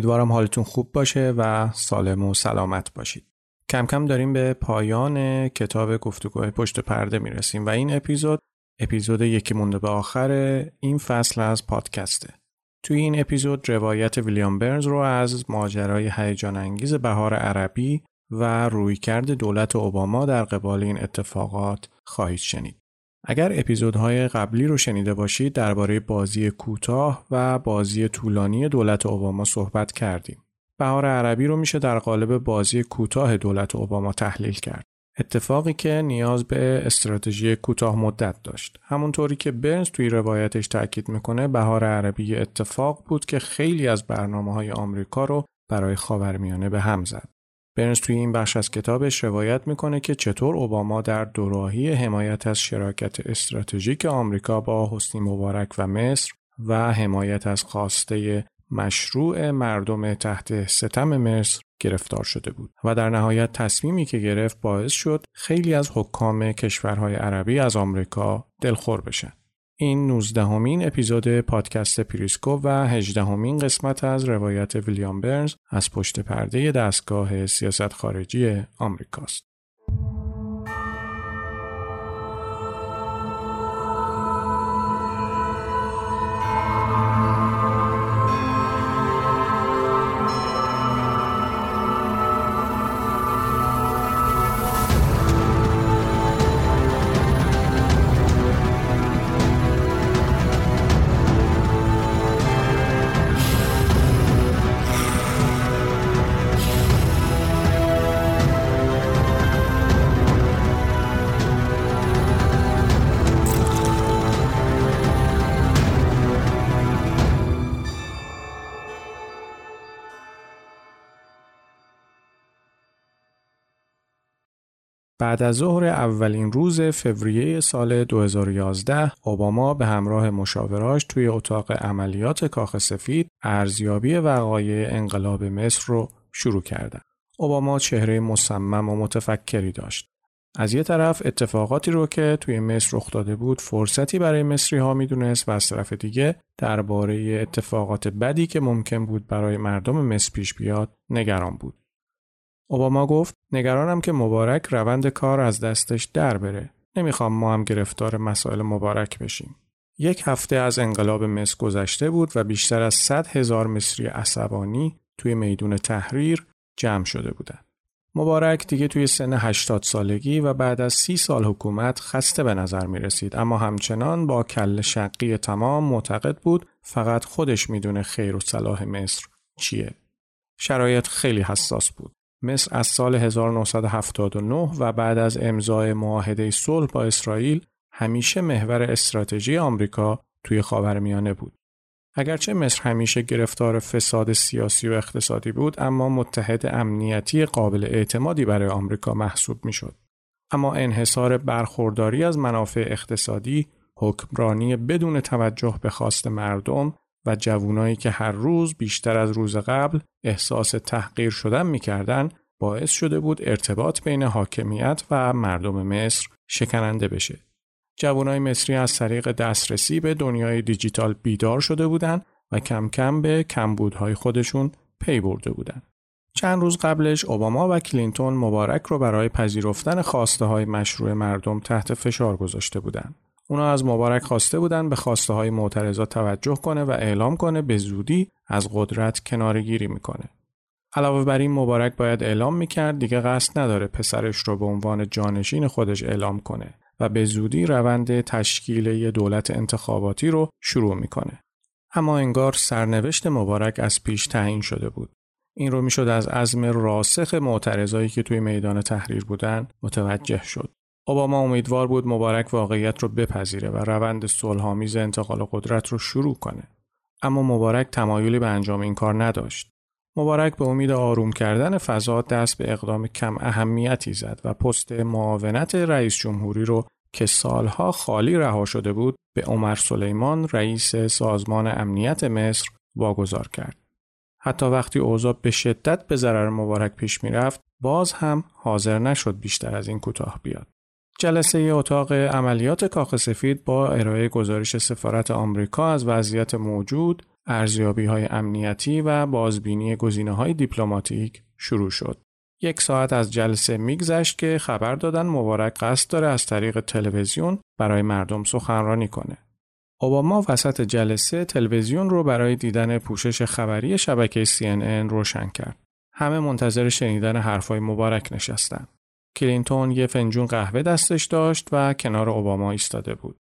امیدوارم حالتون خوب باشه و سالم و سلامت باشید کم کم داریم به پایان کتاب گفتگوهای پشت پرده می‌رسیم و این اپیزود اپیزود یکی مونده به آخر این فصل از پادکسته توی این اپیزود روایت ویلیام برنز رو از ماجرای هیجان انگیز بهار عربی و رویکرد دولت اوباما در قبال این اتفاقات خواهید شنید. اگر اپیزودهای قبلی رو شنیده باشید درباره بازی کوتاه و بازی طولانی دولت اوباما صحبت کردیم. بهار عربی رو میشه در قالب بازی کوتاه دولت اوباما تحلیل کرد. اتفاقی که نیاز به استراتژی کوتاه مدت داشت. همونطوری که برنز توی روایتش تاکید می‌کنه بهار عربی اتفاق بود که خیلی از برنامه های آمریکا رو برای خاورمیانه به هم زد. برنز توی این بخش از کتابش روایت می‌کنه که چطور اوباما در دوراهی حمایت از شراکت استراتژیک آمریکا با حسنی مبارک و مصر و حمایت از خواسته مشروع مردم تحت ستم مصر گرفتار شده بود و در نهایت تصمیمی که گرفت باعث شد خیلی از حکام کشورهای عربی از آمریکا دلخور بشن. این 19 همین اپیزود پادکست پریسکو و 18 همین قسمت از روایت ویلیام برنز از پشت پرده دستگاه سیاست خارجی آمریکاست. بعد از ظهر اولین روز فوریه سال 2011 اوباما به همراه مشاوراش توی اتاق عملیات کاخ سفید ارزیابی وقایع انقلاب مصر رو شروع کردند. اوباما چهره مصمم و متفکری داشت. از یه طرف اتفاقاتی رو که توی مصر رخ داده بود فرصتی برای مصری ها می‌دونست و از طرف دیگه درباره اتفاقات بدی که ممکن بود برای مردم مصر پیش بیاد نگران بود. اوباما گفت نگرانم که مبارک روند کار از دستش در بره. نمی‌خوام ما هم گرفتار مسائل مبارک بشیم. یک هفته از انقلاب مصر گذشته بود و بیشتر از 100 هزار مصری عصبانی توی میدون تحریر جمع شده بودند. مبارک دیگه توی سن 80 سالگی و بعد از 30 سال حکومت خسته به نظر می رسید اما همچنان با کل شقی تمام معتقد بود فقط خودش می‌دونه خیر و صلاح مصر چیه. شرایط خیلی حساس بود. مصر از سال 1979 و بعد از امضای معاهده صلح با اسرائیل همیشه محور استراتژی آمریکا توی خاورمیانه بود. اگرچه مصر همیشه گرفتار فساد سیاسی و اقتصادی بود اما متحد امنیتی قابل اعتمادی برای آمریکا محسوب می‌شد. اما انحصار برخورداری از منافع اقتصادی، حکمرانی بدون توجه به خواست مردم و جوانایی که هر روز بیشتر از روز قبل احساس تحقیر شدن می‌کردن باعث شده بود ارتباط بین حاکمیت و مردم مصر شکننده بشه. جوانای مصری از طریق دسترسی به دنیای دیجیتال بیدار شده بودند و کم کم به کمبودهای خودشون پی برده بودند. چند روز قبلش اوباما و کلینتون مبارک رو برای پذیرفتن خواسته های مشروع مردم تحت فشار گذاشته بودند. اونا از مبارک خواسته بودن به خواسته های معترضا توجه کنه و اعلام کنه به زودی از قدرت کنارگیری می‌کنه. علاوه بر این مبارک باید اعلام می‌کرد دیگه قصد نداره پسرش رو به عنوان جانشین خودش اعلام کنه و به زودی روند تشکیل یه دولت انتخاباتی رو شروع می‌کنه. اما انگار سرنوشت مبارک از پیش تعیین شده بود. این رو می‌شد از عزم راسخ معترضایی که توی میدان تحریر بودن متوجه شد. اوباما امیدوار بود مبارک واقعیت رو بپذیره و روند صلحآمیز انتقال قدرت رو شروع کنه. اما مبارک تمایلی به انجام این کار نداشت. مبارک به امید آروم کردن فضا دست به اقدام کم اهمیتی زد و پست معاونت رئیس جمهوری رو که سالها خالی رها شده بود به عمر سلیمان رئیس سازمان امنیت مصر واگذار کرد. حتی وقتی اوضاع به شدت به ضرر مبارک پیش می‌رفت باز هم حاضر نشد بیشتر از این کوتاه بیاد. جلسه اتاق عملیات کاخ سفید با ارائه گزارش سفارت آمریکا از وضعیت موجود، ارزیابی های امنیتی و بازبینی گزینه های دیپلماتیک شروع شد. یک ساعت از جلسه میگذشت که خبر دادن مبارک قصد داره از طریق تلویزیون برای مردم سخنرانی کنه. اوباما وسط جلسه تلویزیون رو برای دیدن پوشش خبری شبکه CNN روشن کرد. همه منتظر شنیدن حرفای مبارک نشستن. کلینتون یه فنجون قهوه دستش داشت و کنار اوباما ایستاده بود.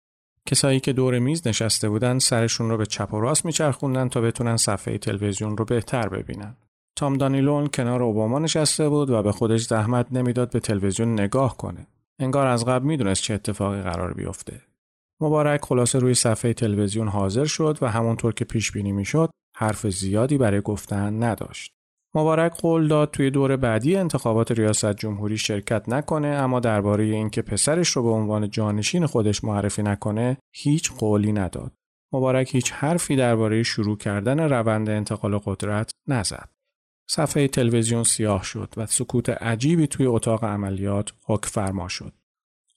کسایی که دور میز نشسته بودن سرشون رو به چپ و راست میچرخوندن تا بتونن صفحه تلویزیون رو بهتر ببینن. تام دانیلون کنار اوباما نشسته بود و به خودش زحمت نمی‌داد به تلویزیون نگاه کنه. انگار از قبل می‌دونست چه اتفاقی قرار بیفته. مبارک خلاصه روی صفحه تلویزیون حاضر شد و همونطور که پیش بینی می‌شد حرف زیادی برای گفتن نداشت. مبارک قول داد توی دور بعدی انتخابات ریاست جمهوری شرکت نکنه اما درباره اینکه پسرش رو به عنوان جانشین خودش معرفی نکنه هیچ قولی نداد. مبارک هیچ حرفی درباره شروع کردن روند انتقال قدرت نزد. صفحه تلویزیون سیاه شد و سکوت عجیبی توی اتاق عملیات حک فرما شد.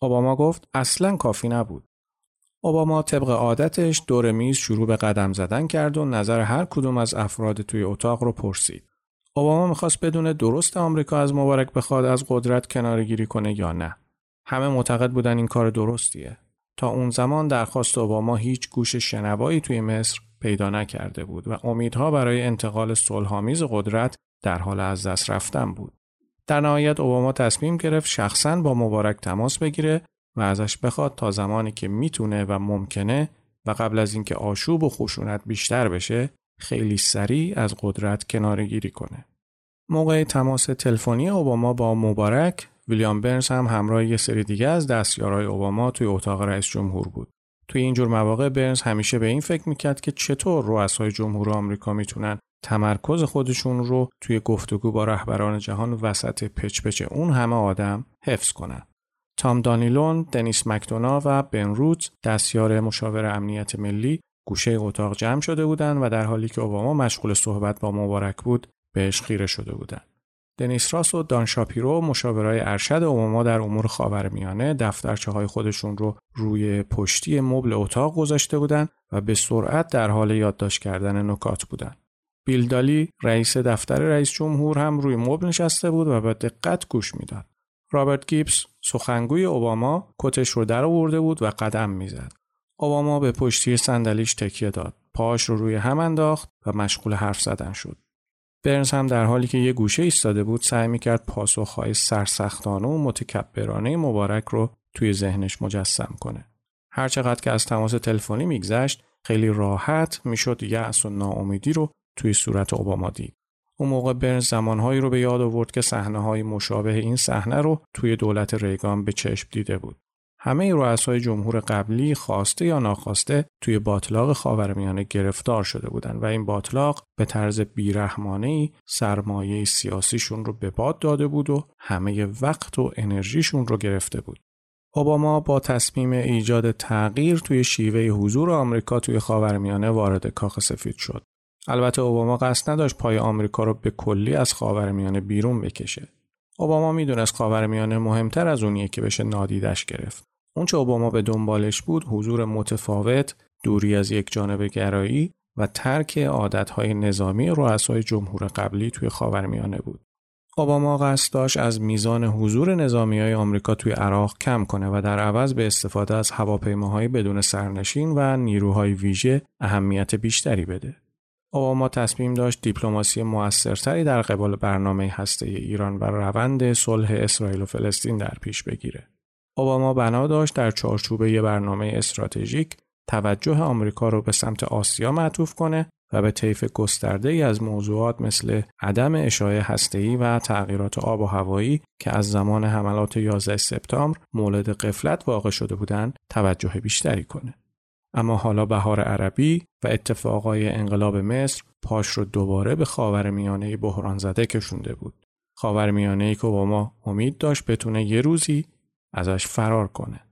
اوباما گفت اصلا کافی نبود. اوباما طبق عادتش دور میز شروع به قدم زدن کرد و نظر هر کدوم از افراد توی اتاق رو پرسید. اوباما می‌خواست بدون درست آمریکا از مبارک بخواد از قدرت کنارگیری کنه یا نه. همه معتقد بودن این کار درستیه. تا اون زمان درخواست اوباما هیچ گوش شنوایی توی مصر پیدا نکرده بود و امیدها برای انتقال صلحآمیز قدرت در حال از دست رفتن بود. در نهایت اوباما تصمیم گرفت شخصا با مبارک تماس بگیره و ازش بخواد تا زمانی که می‌تونه و ممکنه و قبل از اینکه آشوب و خشونت بیشتر بشه خیلی سریع از قدرت کناره گیری کنه. موقع تماس تلفنی اوباما با مبارک، ویلیام برنز هم همراه یه سری دیگه از دستیارای اوباما توی اتاق رئیس جمهور بود. توی اینجور مواقع برنز همیشه به این فکر می‌کرد که چطور رؤسای جمهور آمریکا می‌تونن تمرکز خودشون رو توی گفتگو با رهبران جهان وسط پچ پچ اون همه آدم حفظ کنن. تام دانیلون، دنیس مکدونا و بن روت دستیار مشاور امنیت ملی گوشه اتاق جمع شده بودند و در حالی که اوباما مشغول صحبت با مبارک بود بهش خیره شده بودند. دنیس راس و دان شاپیرو مشاورای ارشد اوباما در امور خاورمیانه دفترچه های خودشون رو روی پشتی مبل اتاق گذاشته بودند و به سرعت در حال یادداشت کردن نکات بودند. بیلدالی رئیس دفتر رئیس جمهور هم روی مبل نشسته بود و به دقت گوش می‌داد. رابرت گیبس سخنگوی اوباما کتش رو در آورده بود و قدم می‌زد. اوباما به پشتی صندلیش تکیه داد. پاش رو روی هم انداخت و مشغول حرف زدن شد. برنز هم در حالی که یه گوشه ایستاده بود سعی می‌کرد پاسخهای سرسختانه و متکبرانه مبارک رو توی ذهنش مجسم کنه. هرچقدر که از تماس تلفنی میگذشت خیلی راحت می‌شد یأس و ناامیدی رو توی صورت اوباما دید. اون موقع برنز زمانهایی رو به یاد آورد که صحنه های مشابه این صحنه رو توی دولت ریگان به چشم دیده بود. همه رؤسای جمهور قبلی خواسته یا ناخواسته توی باطلاق خاورمیانه گرفتار شده بودند و این باطلاق به طرز بیرحمانه سرمایه سیاسیشون رو به باد داده بود و همه وقت و انرژیشون رو گرفته بود. اوباما با تصمیم ایجاد تغییر توی شیوه حضور آمریکا توی خاورمیانه وارد کاخ سفید شد. البته اوباما قصد نداشت پای آمریکا رو به کلی از خاورمیانه بیرون بکشه. اوباما می‌دونست خاورمیانه مهمتر از اونیه که بشه نادیدش گرفت. اونچه اوباما به دنبالش بود حضور متفاوت، دوری از یک جانب گرایی و ترک عادتهای نظامی رؤسای جمهور قبلی توی خاورمیانه بود. اوباما قصد داشت از میزان حضور نظامی های آمریکا توی عراق کم کنه و در عوض به استفاده از هواپیماهای بدون سرنشین و نیروهای ویژه اهمیت بیشتری بده. اوباما تصمیم داشت دیپلماسی موثرتری در قبال برنامه هسته ایران و روند صلح اسرائیل و فلسطین در پیش بگیره. اوباما بنا داشت در چارچوب یه برنامه استراتژیک توجه آمریکا رو به سمت آسیا معطوف کنه و به طیف گسترده ای از موضوعات مثل عدم اشاعه هسته‌ای و تغییرات آب و هوایی که از زمان حملات 11 سپتامبر مولد قفلت واقع شده بودند توجه بیشتری کنه. اما حالا بهار عربی و اتفاقای انقلاب مصر پاش رو دوباره به خاور میانه بحران زده کشونده بود. خاور میانه ای که ما امید داشت بتونه یه روزی ازش فرار کنه.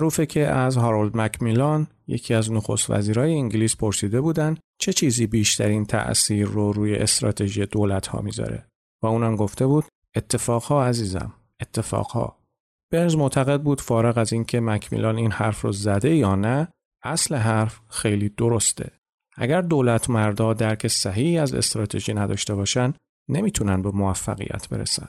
معروفه که از هارولد مکمیلان یکی از نخست وزیرای انگلیس پرسیده بودن چه چیزی بیشترین تأثیر رو روی استراتژی دولت ها می‌ذاره. و اونم گفته بود اتفاقها عزیزم اتفاقها. برنز معتقد بود فارغ از اینکه مکمیلان این حرف رو زده یا نه اصل حرف خیلی درسته. اگر دولت مردا درک صحیحی از استراتژی نداشته باشن نمی‌تونن به موفقیت برسن.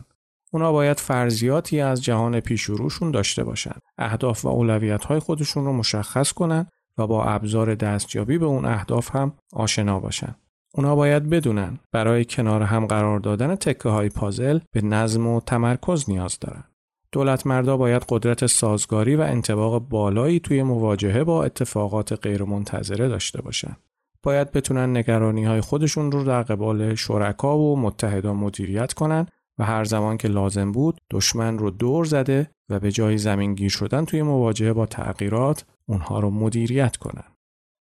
اونا باید فرضیاتی از جهان پیشروشون داشته باشن. اهداف و اولویت های خودشون رو مشخص کنن و با ابزار دستیابی به اون اهداف هم آشنا باشن. اونا باید بدونن برای کنار هم قرار دادن تکه های پازل به نظم و تمرکز نیاز دارن. دولت مردا باید قدرت سازگاری و انتباق بالایی توی مواجهه با اتفاقات غیرمنتظره داشته باشن. باید بتونن نگرانی های خودشون رو در قبال شرکا و متحدان مدیریت کنن و هر زمان که لازم بود دشمن رو دور زده و به جای زمین گیر شدن توی مواجهه با تغییرات اونها رو مدیریت کنن.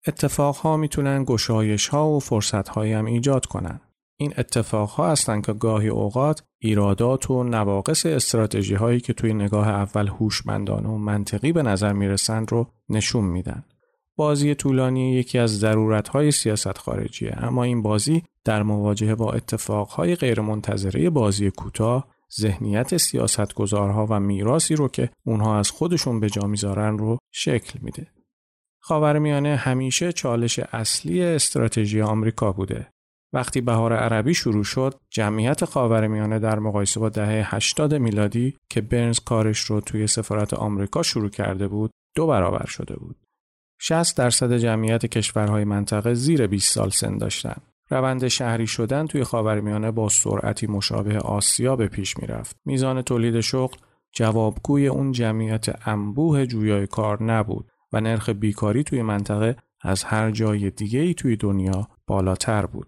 اتفاقها می‌تونن گشایش ها و فرصت هم ایجاد کنن. این اتفاقها هستند که گاهی اوقات ایرادات و نواقص استراتژی هایی که توی نگاه اول هوشمندانه و منطقی به نظر می‌رسند رو نشون میدن. بازی طولانی یکی از ضرورت‌های سیاست خارجیه اما این بازی در مواجهه با اتفاقهای غیرمنتظره بازی کوتاه ذهنیت سیاستگزارها و میراسی رو که اونها از خودشون به جا می‌ذارن رو شکل میده. خاورمیانه همیشه چالش اصلی استراتژی آمریکا بوده. وقتی بهار عربی شروع شد، جمعیت خاورمیانه در مقایسه با دهه 80 میلادی که برنز کارش رو توی سفارت آمریکا شروع کرده بود، دو برابر شده بود. 60 درصد جمعیت کشورهای منطقه زیر 20 سال سن داشتند. روند شهری شدن توی خاورمیانه با سرعتی مشابه آسیا به پیش می‌رفت. میزان تولید شغل جوابگوی اون جمعیت انبوه جویای کار نبود و نرخ بیکاری توی منطقه از هر جای دیگه ای توی دنیا بالاتر بود.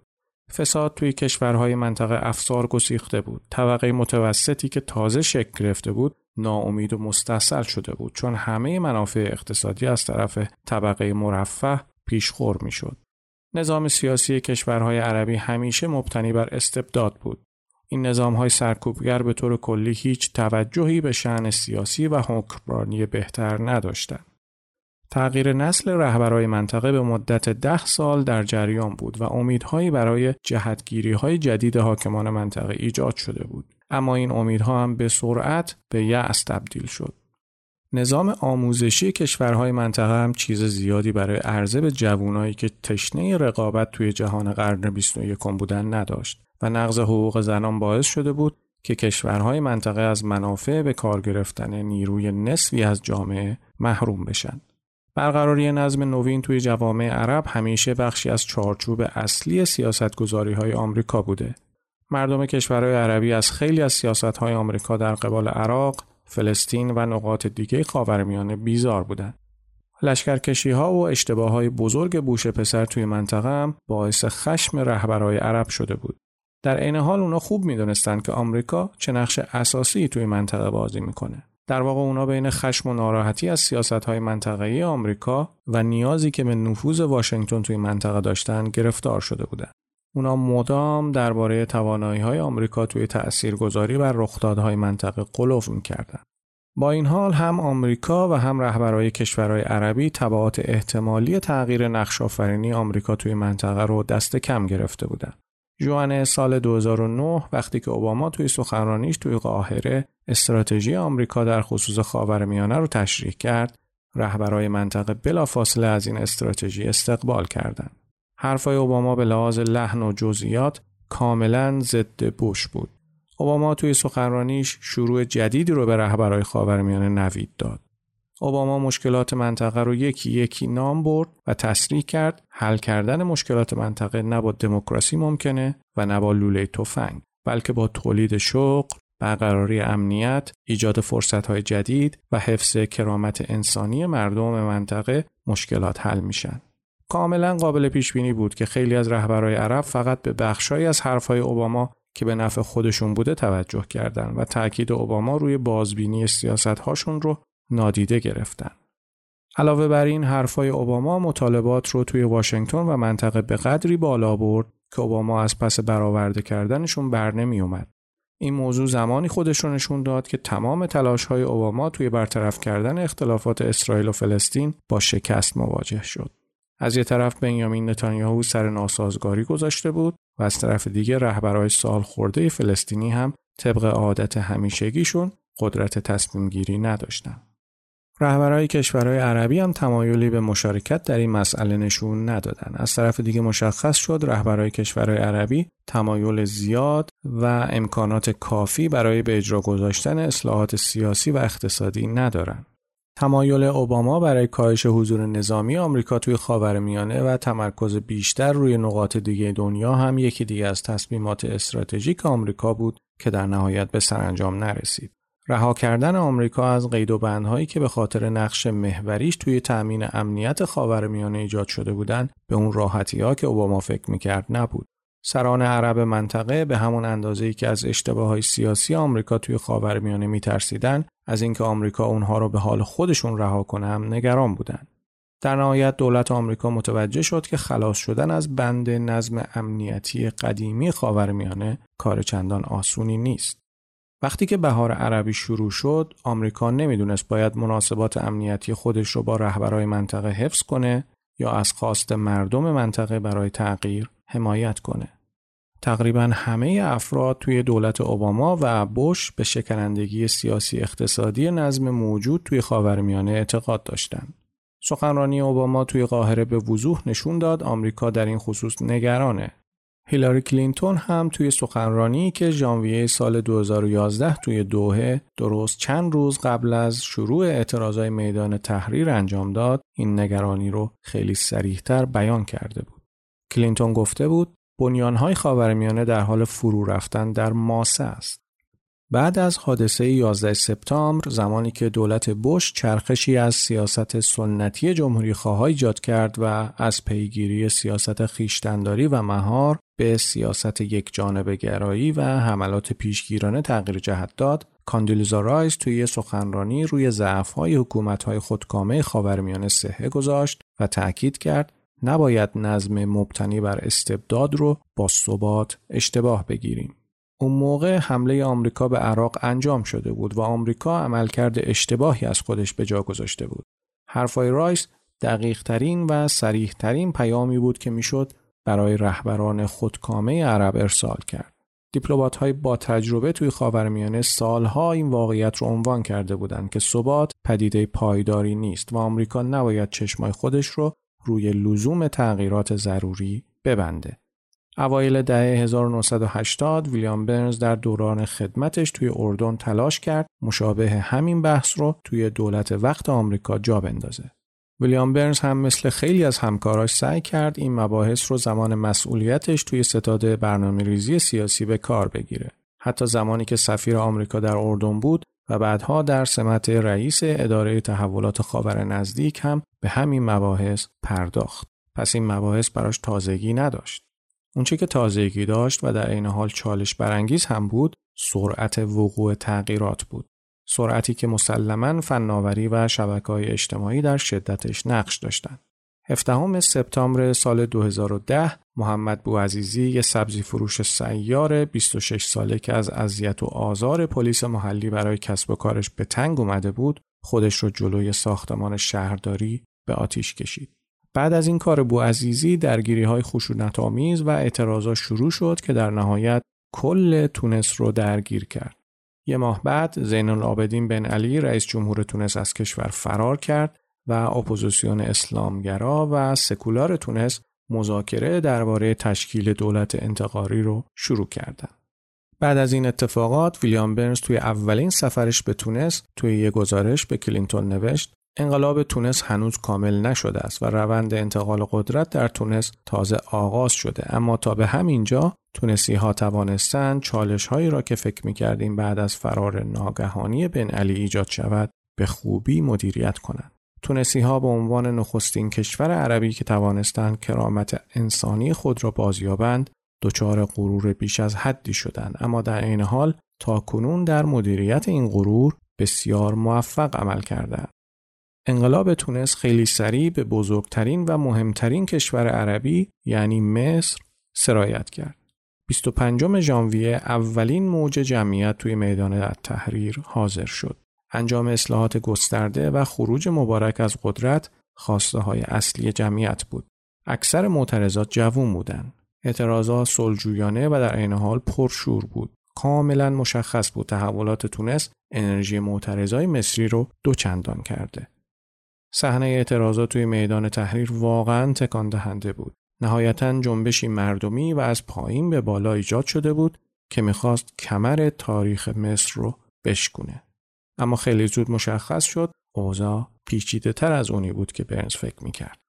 فساد توی کشورهای منطقه افسار گسیخته بود. طبقه متوسطی که تازه شکل گرفته بود ناامید و مستصل شده بود چون همه منافع اقتصادی از طرف طبقه مرفه پیشخور می‌شد. نظام سیاسی کشورهای عربی همیشه مبتنی بر استبداد بود. این نظام های سرکوبگر به طور کلی هیچ توجهی به شعن سیاسی و حکمرانی بهتر نداشتند. تغییر نسل رهبرای منطقه به مدت ده سال در جریان بود و امیدهایی برای جهتگیری های جدید حاکمان منطقه ایجاد شده بود. اما این امیدها هم به سرعت به یأس تبدیل شد. نظام آموزشی کشورهای منطقه هم چیز زیادی برای عرضه به جوانایی که تشنه رقابت توی جهان قرن 21 بودن نداشت و نقض حقوق زنان باعث شده بود که کشورهای منطقه از منافع به کار گرفتن نیروی نصفی از جامعه محروم بشن. برقراری نظم نوین توی جوامع عرب همیشه بخشی از چارچوب اصلی سیاستگذاری های آمریکا بوده. مردم کشورهای عربی از خیلی از سیاست های آمریکا در قبال عراق، فلسطین و نقاط دیگه خاورمیانه بیزار بودند. لشکرکشی ها و اشتباه های بزرگ بوش پسر توی منطقه هم باعث خشم رهبرای عرب شده بود. در عین حال اونا خوب می‌دونستند که آمریکا چه نقش اساسی توی منطقه بازی می‌کنه. در واقع اونا بین خشم و ناراحتی از سیاست های منطقه‌ای آمریکا و نیازی که به نفوذ واشنگتن توی منطقه داشتن گرفتار شده بودند. اونا مدام درباره توانایی های آمریکا توی تأثیرگذاری بر رخدادهای منطقه قلوف می‌کردن. با این حال هم آمریکا و هم رهبرهای کشورهای عربی تبعات احتمالی تغییر نقش آفرینی آمریکا توی منطقه رو دست کم گرفته بودند. جوان سال 2009 وقتی که اوباما توی سخنرانیش توی قاهره استراتژی آمریکا در خصوص خاورمیانه رو تشریح کرد، رهبرهای منطقه بلافاصله از این استراتژی استقبال کردند. حرفای اوباما به لحاظ لحن و جزئیات کاملا ضد بوش بود. اوباما توی سخنرانیش شروع جدیدی رو به رهبرهای خاورمیانه نوید داد. اوباما مشکلات منطقه رو یکی یکی نام برد و تصریح کرد حل کردن مشکلات منطقه نه با دموکراسی ممکنه و نه با لوله تفنگ بلکه با تولید شغل، برقراری امنیت، ایجاد فرصتهای جدید و حفظ کرامت انسانی مردم منطقه مشکلات حل میشن. کاملا قابل پیش بینی بود که خیلی از رهبرهای عرب فقط به بخشهایی از حرفهای اوباما که به نفع خودشون بوده توجه کردند و تاکید اوباما روی بازبینی سیاست هاشون رو نادیده گرفتن. علاوه بر این حرفای اوباما مطالبات رو توی واشنگتن و منطقه به قدری بالا برد که اوباما از پس برآورده کردنشون بر نمی اومد. این موضوع زمانی خودش رو نشون داد که تمام تلاش های اوباما توی برطرف کردن اختلافات اسرائیل و فلسطین با شکست مواجه شد. از یه طرف بنیامین نتانیاهو سر ناسازگاری گذاشته بود و از طرف دیگه رهبرهای سال خورده فلسطینی هم طبق عادت همیشگیشون قدرت تصمیم گیری نداشتن. رهبرهای کشورهای عربی هم تمایلی به مشارکت در این مسئله نشون ندادن. از طرف دیگه مشخص شد رهبرهای کشورهای عربی تمایل زیاد و امکانات کافی برای به اجرا گذاشتن اصلاحات سیاسی و اقتصادی ندارند. تمایل اوباما برای کاهش حضور نظامی آمریکا توی خاورمیانه و تمرکز بیشتر روی نقاط دیگه دنیا هم یکی دیگه از تصمیمات استراتژیک آمریکا بود که در نهایت به سرانجام نرسید. رها کردن آمریکا از قید و بندهایی که به خاطر نقش محوریش توی تأمین امنیت خاورمیانه ایجاد شده بودند به اون راحتی ها که اوباما فکر می‌کرد نبود. سران عرب منطقه به همون اندازه‌ای که از اشتباه های سیاسی آمریکا توی خاورمیانه میترسیدن از اینکه آمریکا اونها رو به حال خودشون رها کنه هم نگران بودند. در نهایت دولت آمریکا متوجه شد که خلاص شدن از بند نظم امنیتی قدیمی خاورمیانه کار چندان آسونی نیست. وقتی که بهار عربی شروع شد، آمریکا نمی‌دونست باید مناسبات امنیتی خودش رو با رهبرای منطقه حفظ کنه یا از خواست مردم منطقه برای تغییر حمایت کنه. تقریبا همه افراد توی دولت اوباما و بوش به شکنندگی سیاسی اقتصادی نظم موجود توی خاورمیانه اعتقاد داشتند. سخنرانی اوباما توی قاهره به وضوح نشون داد آمریکا در این خصوص نگرانه. هیلاری کلینتون هم توی سخنرانی که ژانویه سال 2011 توی دوحه درست چند روز قبل از شروع اعتراضای میدان تحریر انجام داد این نگرانی رو خیلی صریح‌تر بیان کرده بود. کلینتون گفته بود بنیانهای خاورمیانه در حال فرو رفتن در ماسه است. بعد از حادثه 11 سپتامبر زمانی که دولت بوش چرخشی از سیاست سنتی جمهوری خواه ایجاد کرد و از پیگیری سیاست خویشتنداری و مهار به سیاست یک جانبه گرایی و حملات پیشگیرانه تغییر جهت داد کاندولیزا رایس توی سخنرانی روی ضعف‌های حکومت‌های خودکامه خاورمیانه سهه گذاشت و تأکید کرد نباید نظم مبتنی بر استبداد رو با ثبات اشتباه بگیریم. اون موقع حمله آمریکا به عراق انجام شده بود و آمریکا عملکرد اشتباهی از خودش به جا گذاشته بود. حرفای رایس دقیق ترین و سریح ترین پیامی بود که می‌شد برای رهبران خودکامه عرب ارسال کرد. دیپلمات های با تجربه توی خاورمیانه سالها این واقعیت رو عنوان کرده بودند که ثبات پدیده پایداری نیست و آمریکا نباید چشمای خودش رو روی لزوم تغییرات ضروری ببنده. اوایل دهه 1980 ویلیام برنز در دوران خدمتش توی اردن تلاش کرد مشابه همین بحث رو توی دولت وقت آمریکا جا بندازه. ویلیام برنز هم مثل خیلی از همکاراش سعی کرد این مباحث رو زمان مسئولیتش توی ستاد برنامه ریزی سیاسی به کار بگیره. حتی زمانی که سفیر آمریکا در اردن بود و بعدها در سمت رئیس اداره تحولات خاور نزدیک هم به همین مباحث پرداخت. پس این مباحث براش تازگی نداشت. اونچه که تازگی داشت و در عین حال چالش برانگیز هم بود سرعت وقوع تغییرات بود. سرعتی که مسلما فناوری و شبکه های اجتماعی در شدتش نقش داشتند. 17 سپتامبر سال 2010 محمد بوعزیزی یه سبزی فروش سیار 26 ساله که از اذیت و آزار پلیس محلی برای کسب و کارش به تنگ اومده بود خودش رو جلوی ساختمان شهرداری به آتیش کشید. بعد از این کار بوعزیزی درگیری های خشونت آمیز و اعتراضات شروع شد که در نهایت کل تونس رو درگیر کرد. یه ماه بعد زین العابدین بن علی رئیس جمهور تونس از کشور فرار کرد و اپوزیسیون اسلامگرا و سکولار تونس مذاکره درباره تشکیل دولت انتقالی رو شروع کردند. بعد از این اتفاقات ویلیام برنز توی اولین سفرش به تونس توی یه گزارش به کلینتون نوشت انقلاب تونس هنوز کامل نشده است و روند انتقال قدرت در تونس تازه آغاز شده اما تا به همینجا تونسی ها توانستند چالش هایی را که فکر می کردیم بعد از فرار ناگهانی بن علی ایجاد شود به خوبی مدیریت کنند. تونسی ها به عنوان نخستین کشور عربی که توانستند کرامت انسانی خود را بازیابند دچار غرور بیش از حدی شدند اما در عین حال تا کنون در مدیریت این غرور بسیار موفق عمل کردند. انقلاب تونس خیلی سریع به بزرگترین و مهمترین کشور عربی یعنی مصر سرایت کرد. 25 ژانویه اولین موج جمعیت توی میدان تحریر حاضر شد. انجام اصلاحات گسترده و خروج مبارک از قدرت خواسته های اصلی جمعیت بود. اکثر معترضات جوون بودند. اعتراضات سلجویانه و در عین حال پرشور بود. کاملا مشخص بود تحولات تونس انرژی معترضای مصری رو دو چندان کرده. صحنه اعتراضات توی میدان تحریر واقعا تکان دهنده بود. نهایتا جنبشی مردمی و از پایین به بالا ایجاد شده بود که می‌خواست کمر تاریخ مصر رو بشکونه. اما خیلی زود مشخص شد اوضاع پیچیده تر از اونی بود که برنز فکر می‌کرد.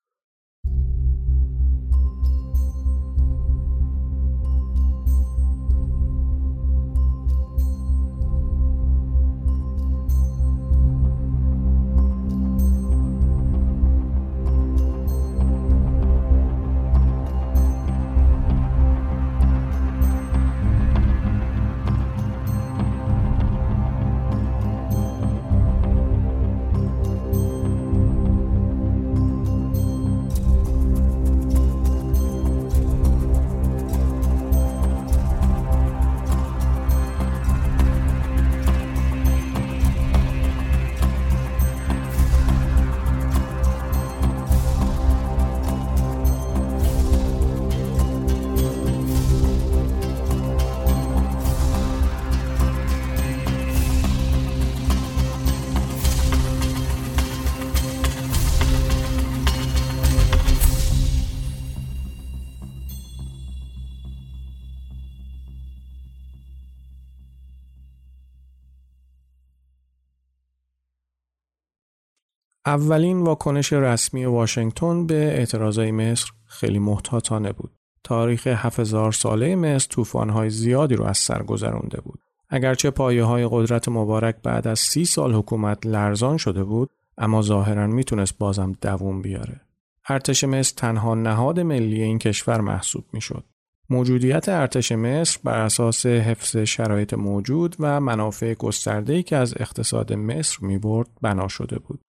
اولین واکنش رسمی واشنگتن به اعتراضای مصر خیلی محتاطانه بود. تاریخ 7000 ساله مصر طوفان‌های زیادی رو از سر گذرانده بود. اگرچه پایه های قدرت مبارک بعد از سی سال حکومت لرزان شده بود اما ظاهرا می‌تونست بازم دووم بیاره. ارتش مصر تنها نهاد ملی این کشور محسوب می‌شد. موجودیت ارتش مصر بر اساس حفظ شرایط موجود و منافع گسترده‌ای که از اقتصاد مصر می‌برد بنا شده بود.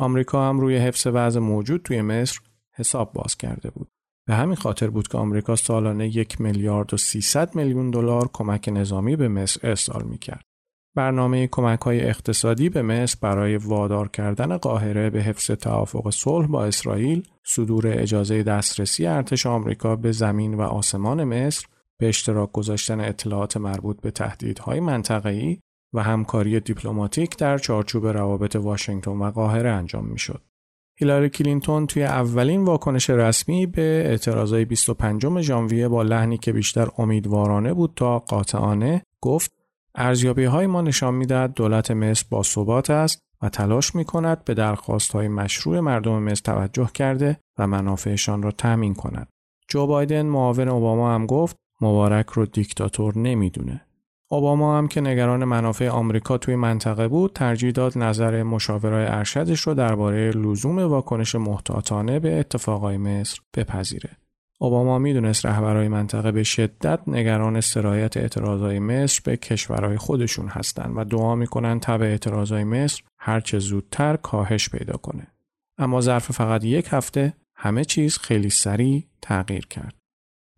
آمریکا هم روی حفظ وضع موجود توی مصر حساب باز کرده بود. به همین خاطر بود که آمریکا سالانه یک میلیارد و 300 میلیون دلار کمک نظامی به مصر ارسال می‌کرد. برنامه کمک های اقتصادی به مصر برای وادار کردن قاهره به حفظ توافق صلح با اسرائیل، صدور اجازه دسترسی ارتش آمریکا به زمین و آسمان مصر، به اشتراک گذاشتن اطلاعات مربوط به تهدیدهای منطقه‌ای و همکاری دیپلماتیک در چارچوب روابط واشنگتن و قاهره انجام می‌شد. هیلاری کلینتون توی اولین واکنش رسمی به اعتراضای 25 ژانویه با لحنی که بیشتر امیدوارانه بود تا قاطعانه گفت ارزیابی های ما نشان می‌دهد دولت مصر با ثبات است و تلاش می کند به درخواست های مشروع مردم مصر توجه کرده و منافعشان را تأمین کند. جو بایدن معاون اوباما هم گفت مبارک رو دیکتاتور نمی‌دونه. اوباما هم که نگران منافع آمریکا توی منطقه بود ترجیح داد نظر مشاورای ارشدش رو درباره لزوم واکنش محتاطانه به اتفاقای مصر بپذیره. اوباما می‌دونست رهبرای منطقه به شدت نگران سرایت اعتراضای مصر به کشورهای خودشون هستند و دعا می‌کنن تب اعتراضای مصر هرچه زودتر کاهش پیدا کنه. اما ظرف فقط یک هفته همه چیز خیلی سریع تغییر کرد.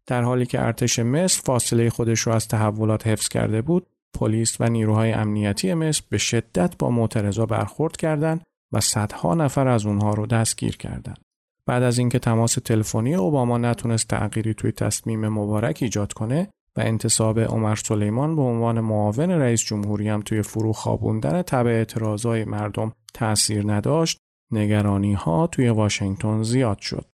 در حالی که ارتش مصر فاصله خودش رو از تحولات حفظ کرده بود، پلیس و نیروهای امنیتی مصر به شدت با معترضا برخورد کردند و صدها نفر از اونها رو دستگیر کردند. بعد از اینکه تماس تلفنی اوباما نتونست تغییری توی تصمیم مبارک ایجاد کنه و انتصاب عمر سلیمان به عنوان معاون رئیس جمهوری هم توی فرو خوابوندن تبع اعتراضای مردم تأثیر نداشت، نگرانی ها توی واشنگتن زیاد شد.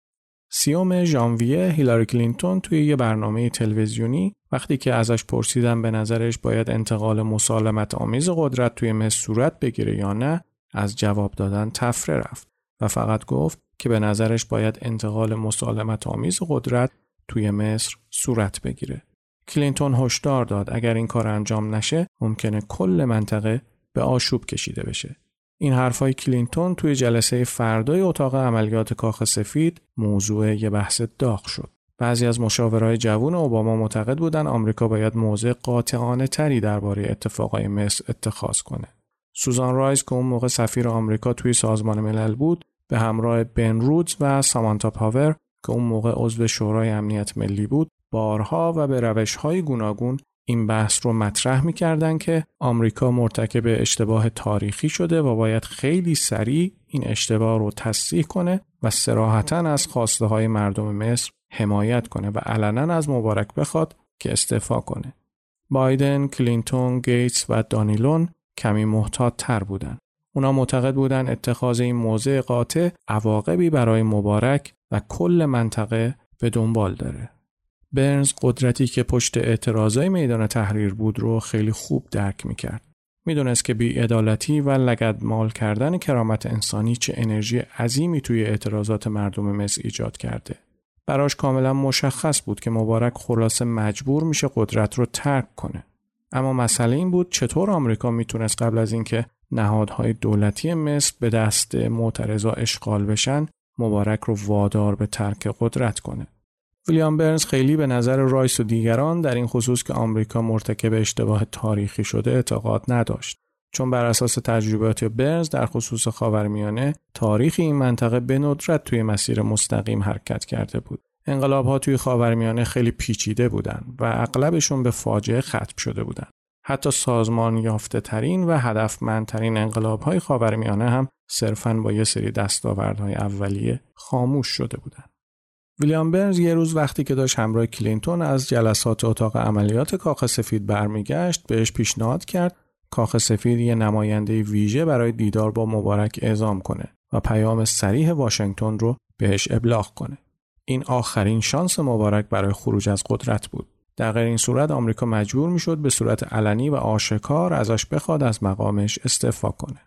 سی‌ام ژانویه هیلاری کلینتون توی یه برنامه تلویزیونی وقتی که ازش پرسیدن به نظرش باید انتقال مسالمت آمیز قدرت توی مصر صورت بگیره یا نه از جواب دادن طفره رفت و فقط گفت که به نظرش باید انتقال مسالمت آمیز قدرت توی مصر صورت بگیره. کلینتون هشدار داد اگر این کار انجام نشه ممکنه کل منطقه به آشوب کشیده بشه. این حرفای کلینتون توی جلسه فردای اتاق عملیات کاخ سفید موضوع یه بحث داغ شد. بعضی از مشاورای جوون اوباما معتقد بودن آمریکا باید موضع قاطعانه تری درباره اتفاقای مصر اتخاذ کنه. سوزان رایس که اون موقع سفیر آمریکا توی سازمان ملل بود به همراه بن رودز و سامانتا پاور که اون موقع عضو شورای امنیت ملی بود بارها و به روشهای گوناگون این بحث رو مطرح می‌کردن که آمریکا مرتکب اشتباه تاریخی شده و باید خیلی سریع این اشتباه رو تصحیح کنه و صراحتا از خواسته های مردم مصر حمایت کنه و علنا از مبارک بخواد که استعفا کنه. بایدن، کلینتون، گیتس و دانیلون کمی محتاط تر بودن. اونا معتقد بودن اتخاذ این موضع قاطع عواقبی برای مبارک و کل منطقه به دنبال داره. برنز قدرتی که پشت اعتراضای میدان تحریر بود رو خیلی خوب درک می‌کرد. می‌دونست که بیعدالتی و لگدمال کردن کرامت انسانی چه انرژی عظیمی توی اعتراضات مردم مصر ایجاد کرده. براش کاملا مشخص بود که مبارک خلاصه مجبور میشه قدرت رو ترک کنه. اما مسئله این بود چطور آمریکا می‌تونست قبل از اینکه نهادهای دولتی مصر به دست معترضا اشغال بشن مبارک رو وادار به ترک قدرت کنه. ویلیام برنز خیلی به نظر رایس و دیگران در این خصوص که آمریکا مرتکب اشتباه تاریخی شده اعتقاد نداشت. چون بر اساس تجربیات برنز در خصوص خاورمیانه تاریخ این منطقه به ندرت توی مسیر مستقیم حرکت کرده بود. انقلاب ها توی خاورمیانه خیلی پیچیده بودند و اغلبشون به فاجعه ختم شده بودند. حتی سازمان یافته ترین و هدفمندترین انقلاب های خاورمیانه هم صرفاً با یه سری دستاوردهای اولیه خاموش شده بودند. ویلیام برنز یه روز وقتی که داشت همراه کلینتون از جلسات اتاق عملیات کاخ سفید برمیگشت بهش پیشنهاد کرد کاخ سفید یه نماینده ویژه برای دیدار با مبارک اعزام کنه و پیام سریح واشنگتن رو بهش ابلاغ کنه. این آخرین شانس مبارک برای خروج از قدرت بود. در غیر این صورت آمریکا مجبور می‌شد به صورت علنی و آشکار ازش بخواد از مقامش استعفا کنه.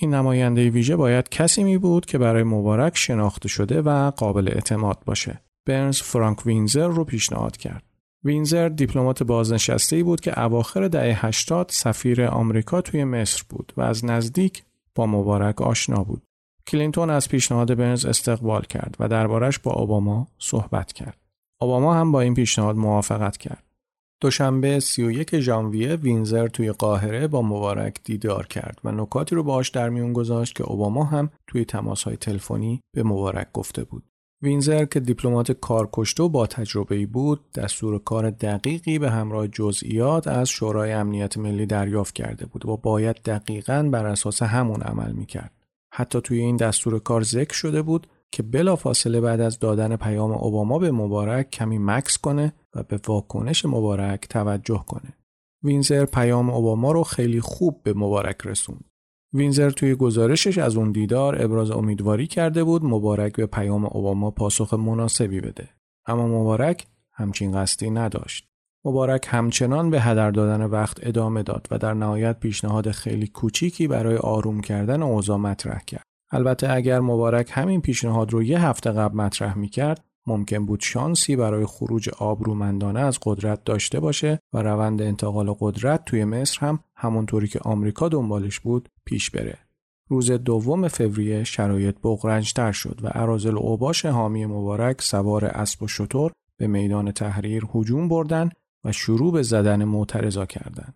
این نماینده ویژه باید کسی می بود که برای مبارک شناخته شده و قابل اعتماد باشه. برنز فرانک وینزر رو پیشنهاد کرد. وینزر دیپلمات بازنشسته ای بود که اواخر دهه 80 سفیر آمریکا توی مصر بود و از نزدیک با مبارک آشنا بود. کلینتون از پیشنهاد برنز استقبال کرد و دربارش با اوباما صحبت کرد. اوباما هم با این پیشنهاد موافقت کرد. دوشنبه 31 ژانویه ویزنر توی قاهره با مبارک دیدار کرد و نکاتی رو باهاش در میون گذاشت که اوباما هم توی تماسهای تلفنی به مبارک گفته بود. ویزنر که دیپلمات کارکشته و با تجربه بود، دستور کار دقیقی به همراه جزئیات از شورای امنیت ملی دریافت کرده بود و باید دقیقا بر اساس همون عمل می‌کرد. حتی توی این دستور کار ذکر شده بود که بلافاصله بعد از دادن پیام اوباما به مبارک کمی مکس کنه و به واکنش مبارک توجه کنه. وینزر پیام اوباما رو خیلی خوب به مبارک رسوند. وینزر توی گزارشش از اون دیدار ابراز امیدواری کرده بود مبارک به پیام اوباما پاسخ مناسبی بده. اما مبارک همچین قصدی نداشت. مبارک همچنان به هدر دادن وقت ادامه داد و در نهایت پیشنهاد خیلی کوچیکی برای آروم کردن اوضاع مطرح کرد. البته اگر مبارک همین پیشنهاد رو یه هفته قبل مطرح می‌کرد ممکن بود شانسی برای خروج آبرومندانه از قدرت داشته باشه و روند انتقال قدرت توی مصر هم همونطوری که آمریکا دنبالش بود پیش بره. روز دوم فوریه شرایط بغرنجتر شد و ارازل اوباش حامی مبارک سوار اسب و شتر به میدان تحریر هجوم بردن و شروع به زدن معترضا کردند.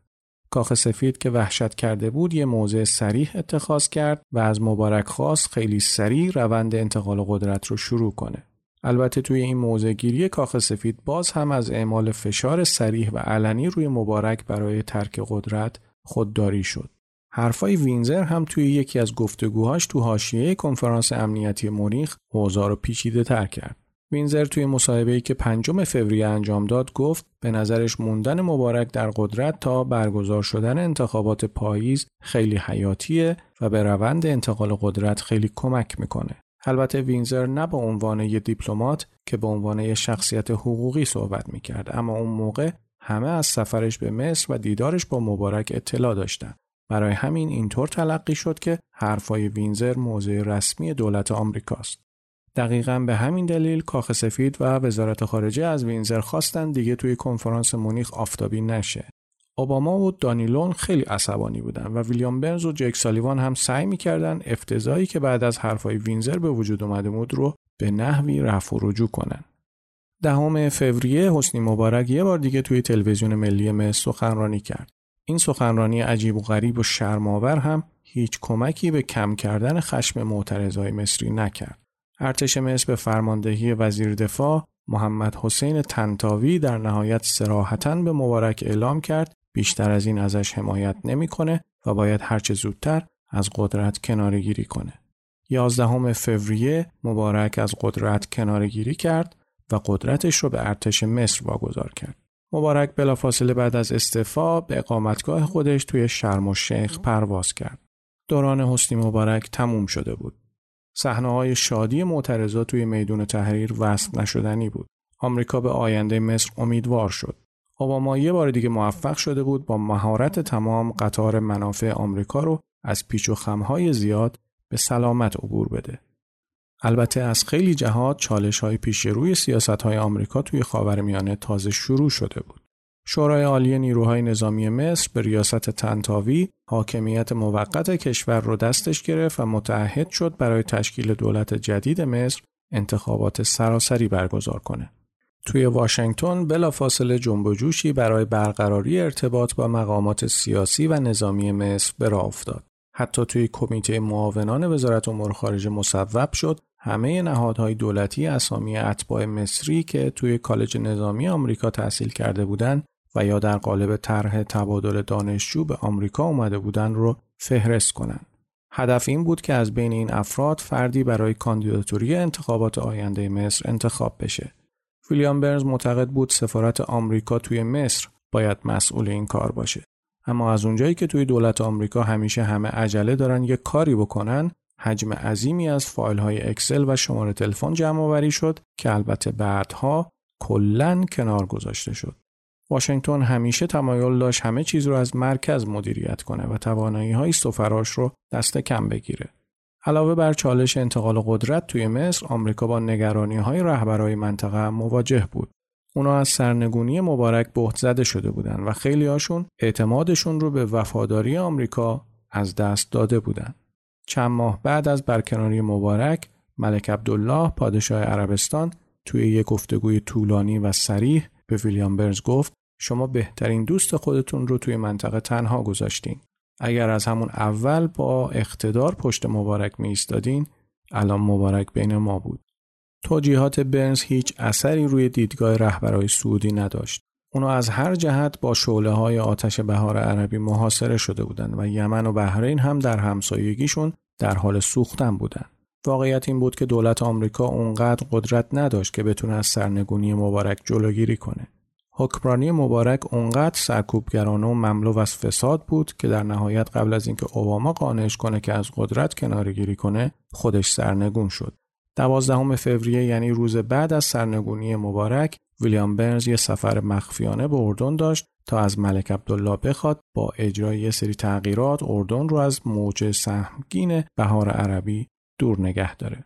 کاخ سفید که وحشت کرده بود یه موضع سریح اتخاذ کرد و از مبارک خواست خیلی سریع روند انتقال قدرت رو شروع کنه. البته توی این موضع گیری کاخ سفید باز هم از اعمال فشار سریح و علنی روی مبارک برای ترک قدرت خودداری شد. حرفای وینزر هم توی یکی از گفتگوهاش تو حاشیه کنفرانس امنیتی مونیخ اوضاع رو پیچیده تر کرد. وینزر توی مصاحبه‌ای که پنجم فوریه انجام داد گفت به نظرش موندن مبارک در قدرت تا برگزار شدن انتخابات پاییز خیلی حیاتیه و به روند انتقال قدرت خیلی کمک می‌کنه. البته وینزر نه به عنوان یه دیپلمات که به عنوان یه شخصیت حقوقی صحبت می‌کرد اما اون موقع همه از سفرش به مصر و دیدارش با مبارک اطلاع داشتن. برای همین اینطور تلقی شد که حرفای وینزر موضع رسمی دولت آمریکاست. دقیقا به همین دلیل کاخ سفید و وزارت خارجه از وینزر خواستن دیگه توی کنفرانس مونیخ آفتابی نشه. اوباما و دانیلون خیلی عصبانی بودن و ویلیام برنز و جک سالیوان هم سعی می‌کردن افتضایی که بعد از حرفای وینزر به وجود اومده بود رو به نحوی رفع و رجوع کنن. دهم فوریه حسنی مبارک یه بار دیگه توی تلویزیون ملی مصر سخنرانی کرد. این سخنرانی عجیب و غریب و شرماور هم هیچ کمکی به کم کردن خشم معترضای مصری نکرد. ارتش مصر به فرماندهی وزیر دفاع محمد حسین تنتاوی در نهایت سراحتا به مبارک اعلام کرد بیشتر از این ازش حمایت نمی‌کنه و باید هرچه زودتر از قدرت کناره گیری کنه. 11 فوریه مبارک از قدرت کناره گیری کرد و قدرتش رو به ارتش مصر واگذار کرد. مبارک بلافاصله بعد از استعفا به اقامتگاه خودش توی شرم و شیخ پرواز کرد. دوران حسنی مبارک تموم شده بود. صحنه های شادی معترضا توی میدون تحریر وصف نشدنی بود. آمریکا به آینده مصر امیدوار شد. اوباما یه بار دیگه موفق شده بود با مهارت تمام قطار منافع آمریکا رو از پیچ و خمهای زیاد به سلامت عبور بده. البته از خیلی جهات چالش های پیش روی سیاست های آمریکا توی خاورمیانه تازه شروع شده بود. شورای عالی نیروهای نظامی مصر به ریاست تنتاوی حاکمیت موقت کشور رو دستش گرفت و متعهد شد برای تشکیل دولت جدید مصر انتخابات سراسری برگزار کنه. توی واشنگتن بلافاصله جنب و جوشی برای برقراری ارتباط با مقامات سیاسی و نظامی مصر به راه افتاد. حتی توی کمیته معاونان وزارت امور خارجه مصوب شد همه نهادهای دولتی اسامی اتباع مصری که توی کالج نظامی آمریکا تحصیل کرده بودند و یا در قالب طرح تبادل دانشجو به آمریکا اومده بودن رو فهرست کنند. هدف این بود که از بین این افراد فردی برای کاندیداتوری انتخابات آینده مصر انتخاب بشه. ویلیام برنز معتقد بود سفارت آمریکا توی مصر باید مسئول این کار باشه. اما از اونجایی که توی دولت آمریکا همیشه همه عجله دارن یه کاری بکنن، حجم عظیمی از فایل های اکسل و شماره تلفن جمع آوری شد که البته بعدها کلا کنار گذاشته شد. واشنگتن همیشه تمایل داشت همه چیز رو از مرکز مدیریت کنه و توانایی های سفراش رو دست کم بگیره. علاوه بر چالش انتقال قدرت توی مصر، آمریکا با نگرانی های رهبرای منطقه مواجه بود. اونا از سرنگونی مبارک بهت زده شده بودن و خیلی هاشون اعتمادشون رو به وفاداری آمریکا از دست داده بودن. چند ماه بعد از برکناری مبارک، ملک عبدالله پادشاه عربستان توی یک گفتگوی طولانی و سریح به ویلیام برنز گفت شما بهترین دوست خودتون رو توی منطقه تنها گذاشتین. اگر از همون اول با اقتدار پشت مبارک می ایستادین الان مبارک بین ما بود. توجیهات برنز هیچ اثری روی دیدگاه رهبرای سعودی نداشت. اونا از هر جهت با شعله های آتش بهار عربی محاصره شده بودند و یمن و بحرین هم در همسایگیشون در حال سوختن بودند. واقعیت این بود که دولت آمریکا اونقدر قدرت نداشت که بتونه از سرنگونی مبارک جلوگیری کنه. حکمرانی مبارک اونقدر سرکوبگرانه و مملو از فساد بود که در نهایت قبل از اینکه اوباما قانعش کنه که از قدرت کنارگیری کنه خودش سرنگون شد. دوازدهم فوریه یعنی روز بعد از سرنگونی مبارک ویلیام برنز یه سفر مخفیانه به اردن داشت تا از ملک عبدالله بخواد با اجرای یه سری تغییرات اردن رو از موج سهمگین بهار عربی دور نگه داره.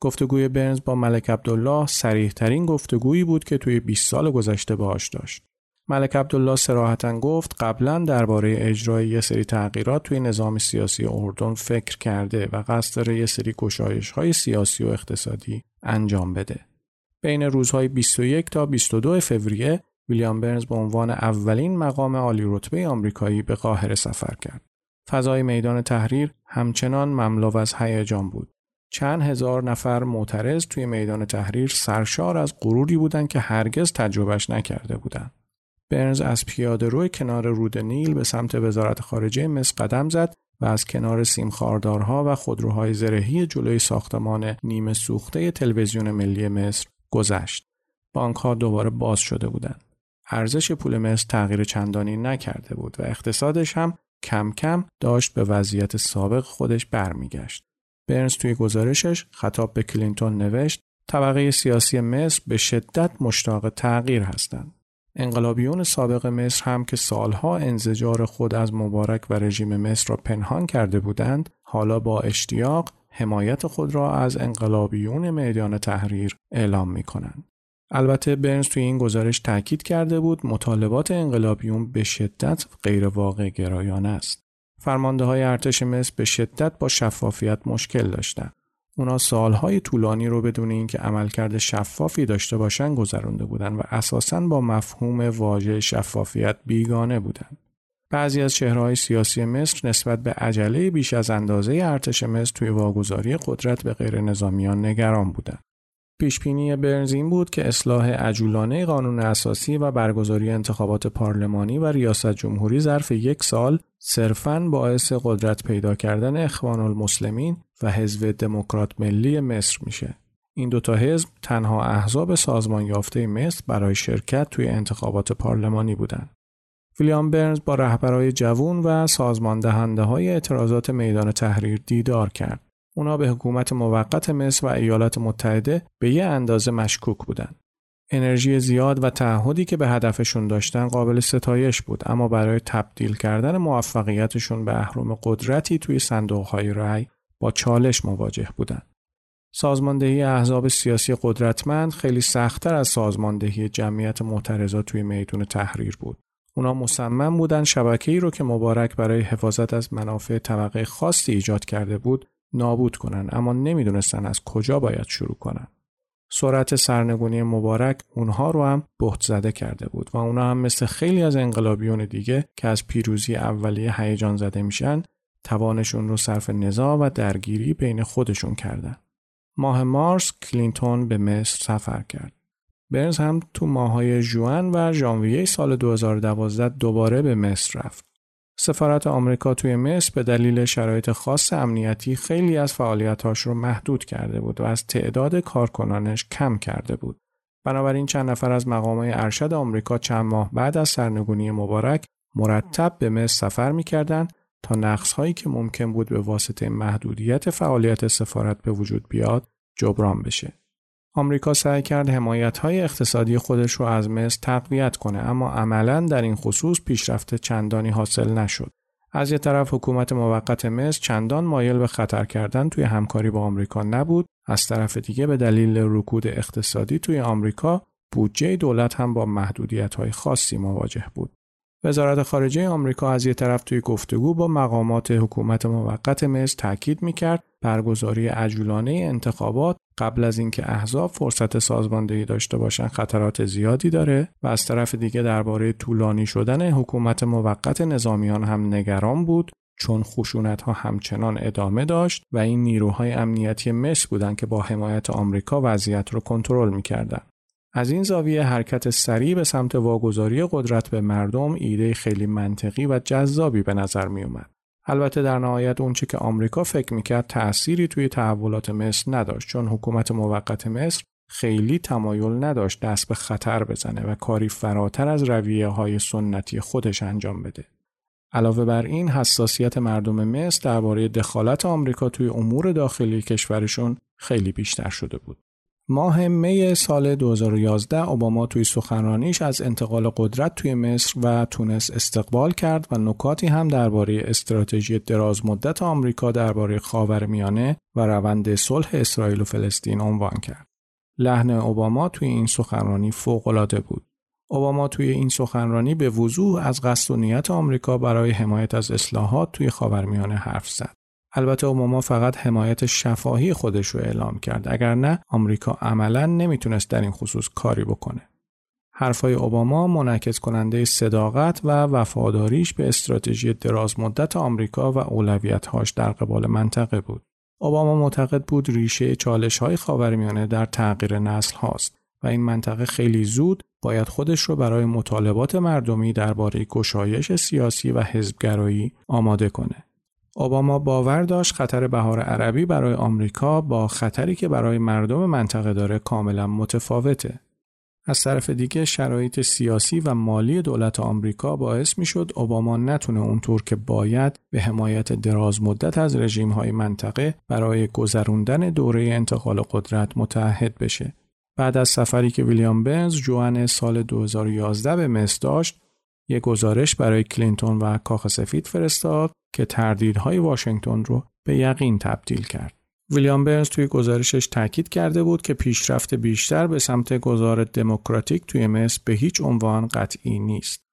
گفتگوی برنز با ملک عبدالله سریح ترین گفتگویی بود که توی 20 سال گذشته باهاش داشت. ملک عبدالله سراحتا گفت قبلا درباره اجرای یه سری تغییرات توی نظام سیاسی اردن فکر کرده و قصد داره یه سری گشایش های سیاسی و اقتصادی انجام بده. بین روزهای 21 تا 22 فوریه ویلیام برنز به عنوان اولین مقام عالی رتبه آمریکایی به قاهره سفر کرد. فضای میدان تحریر همچنان مملو از هیجان بود. چند هزار نفر معترض توی میدان تحریر سرشار از غروری بودند که هرگز تجربهش نکرده بودند. برنز از پیاده روی کنار رود نیل به سمت وزارت خارجه مصر قدم زد و از کنار سیمخاردارها و خودروهای زرهی جلوی ساختمان نیمه سوخته تلویزیون ملی مصر گذشت. بانک ها دوباره باز شده بودند. ارزش پول مصر تغییر چندانی نکرده بود و اقتصادش هم کم کم داشت به وضعیت سابق خودش برمیگشت. برنز توی گزارشش خطاب به کلینتون نوشت طبقه سیاسی مصر به شدت مشتاق تغییر هستند. انقلابیون سابق مصر هم که سالها انزجار خود از مبارک و رژیم مصر را پنهان کرده بودند حالا با اشتیاق حمایت خود را از انقلابیون میدان تحریر اعلام می کنند. البته برنز توی این گزارش تاکید کرده بود مطالبات انقلابیون به شدت غیر واقع گرایانه است. فرمانده های ارتش مصر به شدت با شفافیت مشکل داشتند. اونا سالهای طولانی رو بدون اینکه عملکرد شفافی داشته باشن گذرونده بودن و اساساً با مفهوم واژه شفافیت بیگانه بودند. بعضی از چهرهای سیاسی مصر نسبت به عجله بیش از اندازه ارتش مصر توی واگذاری قدرت به غیر نظامیان نگران بودند. پیشبینی برنز این بود که اصلاح عجولانه قانون اساسی و برگزاری انتخابات پارلمانی و ریاست جمهوری ظرف یک سال صرفاً باعث قدرت پیدا کردن اخوان المسلمین و حزب دموکرات ملی مصر میشه. این دوتا حزب تنها احزاب سازمان یافته مصر برای شرکت توی انتخابات پارلمانی بودند. ویلیام برنز با رهبرای جوون و سازمان دهنده های اعتراضات میدان تحریر دیدار کرد. اونا به حکومت موقت مصر و ایالات متحده به یه اندازه مشکوک بودند. انرژی زیاد و تعهدی که به هدفشون داشتن قابل ستایش بود اما برای تبدیل کردن موفقیتشون به اهرم قدرتی توی صندوقهای رأی با چالش مواجه بودند. سازماندهی احزاب سیاسی قدرتمند خیلی سختتر از سازماندهی جمعیت معترضات توی میدون تحریر بود. اونا مصمم بودن شبکه‌ای رو که مبارک برای حفاظت از منافع طبقه خاصی ایجاد کرده بود نابود کنن اما نمی‌دونستن از کجا باید شروع کنن. سرعت سرنگونی مبارک اونها رو هم بهت زده کرده بود و اونها هم مثل خیلی از انقلابیون دیگه که از پیروزی اولیه هیجان زده میشن توانشون رو صرف نزاع و درگیری بین خودشون کردن. ماه مارس کلینتون به مصر سفر کرد. برنز هم تو ماهای جوان و ژانویه سال 2012 دوباره به مصر رفت. سفارت آمریکا توی مصر به دلیل شرایط خاص امنیتی خیلی از فعالیتاش رو محدود کرده بود و از تعداد کارکنانش کم کرده بود. بنابراین چند نفر از مقامای ارشد آمریکا چند ماه بعد از سرنگونی مبارک مرتب به مصر سفر می‌کردند تا نقص هایی که ممکن بود به واسطه محدودیت فعالیت سفارت به وجود بیاد جبران بشه. آمریکا سعی کرد حمایت های اقتصادی خودش رو از مصر تقویت کنه اما عملا در این خصوص پیشرفت چندانی حاصل نشد. از یه طرف حکومت موقت مصر چندان مایل به خطر کردن توی همکاری با آمریکا نبود، از طرف دیگه به دلیل رکود اقتصادی توی آمریکا بودجه دولت هم با محدودیت های خاصی مواجه بود. وزارت خارجه آمریکا از یه طرف توی گفتگو با مقامات حکومت موقت مصر تاکید می‌کرد برگزاری عجولانه انتخابات قبل از اینکه احزاب فرصت سازماندهی داشته باشند خطرات زیادی داره و از طرف دیگه درباره طولانی شدن حکومت موقت نظامیان هم نگران بود چون خشونت ها همچنان ادامه داشت و این نیروهای امنیتی مصر بودند که با حمایت آمریکا وضعیت رو کنترل می‌کردند. از این زاویه حرکت سریع به سمت واگذاری قدرت به مردم ایده خیلی منطقی و جذابی به نظر می اومد. البته در نهایت اونچه که آمریکا فکر می‌کرد تأثیری توی تحولات مصر نداشت چون حکومت موقت مصر خیلی تمایل نداشت دست به خطر بزنه و کاری فراتر از رویه های سنتی خودش انجام بده. علاوه بر این حساسیت مردم مصر درباره دخالت آمریکا توی امور داخلی کشورشون خیلی بیشتر شده بود. ماه می سال 2011 اوباما توی سخنرانیش از انتقال قدرت توی مصر و تونس استقبال کرد و نکاتی هم درباره استراتژی دراز مدت آمریکا درباره خاورمیانه و روند صلح اسرائیل و فلسطین عنوان کرد. لحن اوباما توی این سخنرانی فوق‌العاده بود. اوباما توی این سخنرانی به وضوح از قصد و نیت آمریکا برای حمایت از اصلاحات توی خاورمیانه حرف زد. البته اوباما فقط حمایت شفاهی خودش رو اعلام کرد اگر نه آمریکا عملا نمی‌تونست در این خصوص کاری بکنه حرفای اوباما منعکس کننده صداقت و وفاداریش به استراتژی دراز مدت آمریکا و اولویت‌هاش در قبال منطقه بود. اوباما معتقد بود ریشه چالش های خاورمیانه در تغییر نسل هاست و این منطقه خیلی زود باید خودش رو برای مطالبات مردمی درباره گشایش سیاسی و حزبگرایی آماده کنه. اوباما باور داشت خطر بهار عربی برای آمریکا با خطری که برای مردم منطقه داره کاملا متفاوته. از طرف دیگه شرایط سیاسی و مالی دولت آمریکا باعث می‌شد اوباما نتونه اونطور که باید به حمایت دراز مدت از رژیم های منطقه برای گذروندن دوره انتقال قدرت متحد بشه. بعد از سفری که ویلیام بنز جوان سال 2011 به مصر داشت، یک گزارش برای کلینتون و کاخ سفید فرستاد که تردیدهای واشنگتن رو به یقین تبدیل کرد. ویلیام برنز توی گزارشش تاکید کرده بود که پیشرفت بیشتر به سمت گذار دموکراتیک توی مصر به هیچ عنوان قطعی نیست.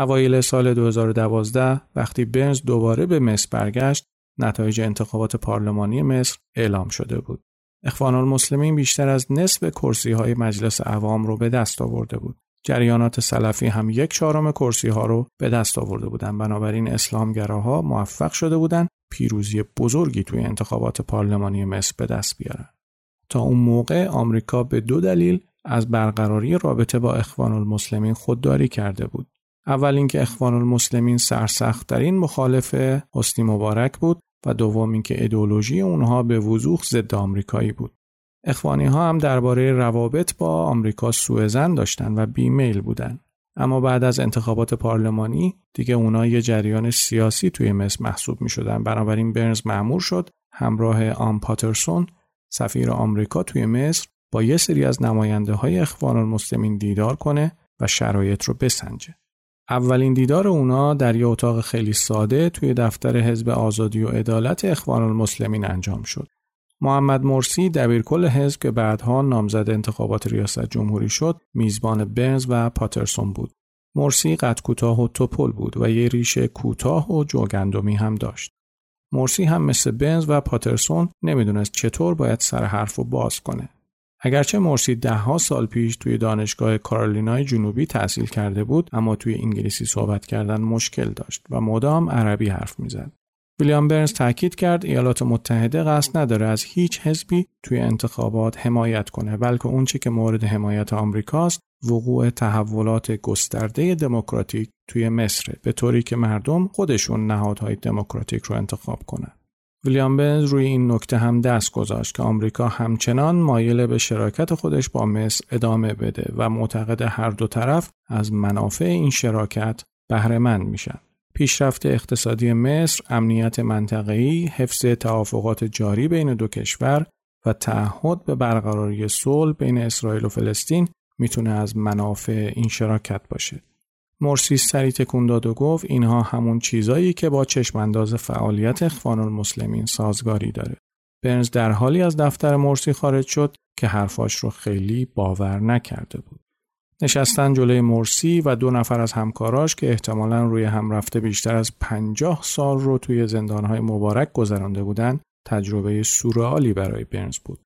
اوایل سال 2012 وقتی بنز دوباره به مصر برگشت نتایج انتخابات پارلمانی مصر اعلام شده بود. اخوان المسلمین بیشتر از نصف کرسی های مجلس عوام رو به دست آورده بود. جریانات سلفی هم یک چهارم کرسی ها رو به دست آورده بودند. بنابراین اسلامگراها موفق شده بودند پیروزی بزرگی توی انتخابات پارلمانی مصر به دست بیارن. تا اون موقع آمریکا به دو دلیل از برقراری رابطه با اخوان المسلمین خودداری کرده بود. اول اینکه اخوان المسلمین سرسخت در این مخالف حسنی مبارک بود و دوم اینکه ایدولوژی اونها به وضوح ضد آمریکایی بود. اخوانی ها هم درباره روابط با آمریکا سوء زن داشتن و بیمیل بودن. اما بعد از انتخابات پارلمانی دیگه اونا یه جریان سیاسی توی مصر محسوب می شدن. بنابراین برنز معمور شد همراه آم پاترسون سفیر آمریکا توی مصر با یه سری از نماینده های اخوان المسلمین دیدار کنه و شرایط رو بسنجه. اولین دیدار اونا در یه اتاق خیلی ساده توی دفتر حزب آزادی و عدالت اخوان المسلمین انجام شد. محمد مرسی دبیرکل حزب که بعدها نامزد انتخابات ریاست جمهوری شد میزبان برنز و پاترسون بود. مرسی قد کوتاه و توپل بود و یه ریشه کوتاه و جوگندمی هم داشت. مرسی هم مثل بنز و پاترسون نمی‌دونست چطور باید سر حرف و باز کنه. اگرچه مرسی دهها سال پیش توی دانشگاه کارولینای جنوبی تحصیل کرده بود اما توی انگلیسی صحبت کردن مشکل داشت و مدام عربی حرف می‌زد. ویلیام برنز تاکید کرد ایالات متحده قصد نداره از هیچ حزبی توی انتخابات حمایت کنه بلکه اونچه که مورد حمایت آمریکاست وقوع تحولات گسترده دموکراتیک توی مصر به طوری که مردم خودشون نهادهای دموکراتیک رو انتخاب کنند. ویلیام بنز روی این نکته هم دست گذاشت که آمریکا همچنان مایل به شراکت خودش با مصر ادامه بده و معتقد هر دو طرف از منافع این شراکت بهره مند میشن. پیشرفت اقتصادی مصر، امنیت منطقه‌ای، حفظ توافقات جاری بین دو کشور و تعهد به برقراری صلح بین اسرائیل و فلسطین می‌تونه از منافع این شراکت باشه. مرسی سری تکون داد و گفت اینها همون چیزایی که با چشم انداز فعالیت اخوان المسلمین سازگاری داره. برنز در حالی از دفتر مرسی خارج شد که حرفاش رو خیلی باور نکرده بود. نشستن جلوی مرسی و دو نفر از همکاراش که احتمالا روی هم رفته بیشتر از پنجاه سال رو توی زندانهای مبارک گذرانده بودن تجربه سورئالی برای برنز بود.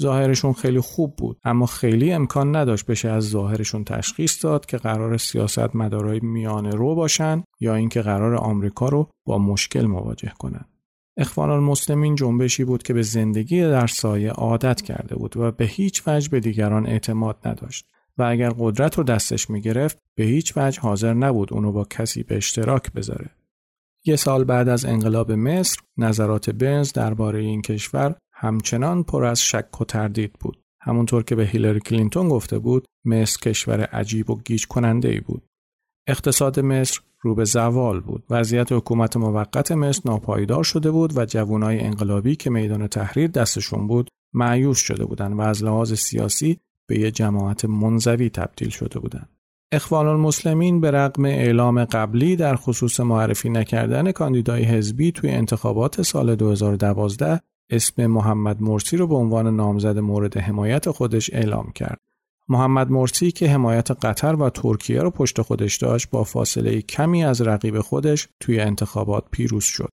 ظاهرشون خیلی خوب بود اما خیلی امکان نداشت بشه از ظاهرشون تشخیص داد که قرار سیاست مدارای میانه رو باشن یا اینکه قرار آمریکا رو با مشکل مواجه کنن. اخوان المسلمین جنبشی بود که به زندگی در سایه عادت کرده بود و به هیچ وجه به دیگران اعتماد نداشت و اگر قدرت رو دستش می گرفت به هیچ وجه حاضر نبود اونو با کسی به اشتراک بذاره. یه سال بعد از انقلاب مصر نظرات بنز درباره این کشور همچنان پر از شک و تردید بود. همونطور که به هیلری کلینتون گفته بود مصر کشور عجیب و گیج کننده ای بود. اقتصاد مصر رو به زوال بود. وضعیت حکومت موقت مصر ناپایدار شده بود و جوانای انقلابی که میدان تحریر دستشون بود معیوس شده بودند و از لحاظ سیاسی به یه جماعت منزوی تبدیل شده بودند. اخوان المسلمین به رغم اعلام قبلی در خصوص معرفی نکردن کاندیدای حزبی توی انتخابات سال 2012 اسم محمد مرسی رو به عنوان نامزد مورد حمایت خودش اعلام کرد. محمد مرسی که حمایت قطر و ترکیه رو پشت خودش داشت با فاصله کمی از رقیب خودش توی انتخابات پیروز شد.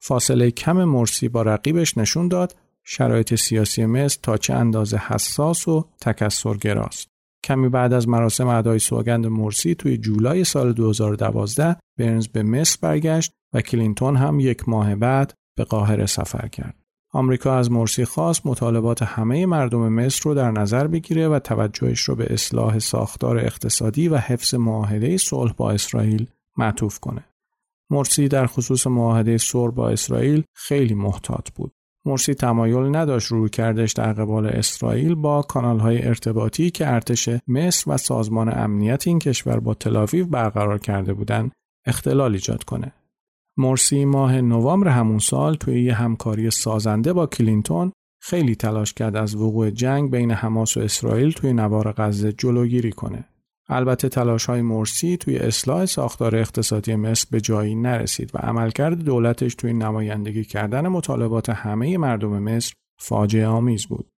فاصله کم مرسی با رقیبش نشون داد شرایط سیاسی مصر تا چه اندازه حساس و تکسرگراست. کمی بعد از مراسم ادای سوگند مرسی توی جولای سال 2012 برنز به مصر برگشت و کلینتون هم یک ماه بعد به قاهره سفر کرد. آمریکا از مرسی خواست مطالبات همه مردم مصر رو در نظر بگیره و توجهش رو به اصلاح ساختار اقتصادی و حفظ معاهده صلح با اسرائیل معطوف کنه. مرسی در خصوص معاهده صلح با اسرائیل خیلی محتاط بود. مرسی تمایل نداشت روی کردش در قبال اسرائیل با های ارتباطی که ارتش مصر و سازمان امنیت این کشور با تلاویو برقرار کرده بودند اختلال ایجاد کنه. مرسی ماه نوامبر همون سال توی یه همکاری سازنده با کلینتون خیلی تلاش کرد از وقوع جنگ بین حماس و اسرائیل توی نوار غزه جلوگیری کنه. البته تلاش های مرسی توی اصلاح ساختار اقتصادی مصر به جایی نرسید و عملکرد دولتش توی نمایندگی کردن مطالبات همه مردم مصر فاجعه آمیز بود.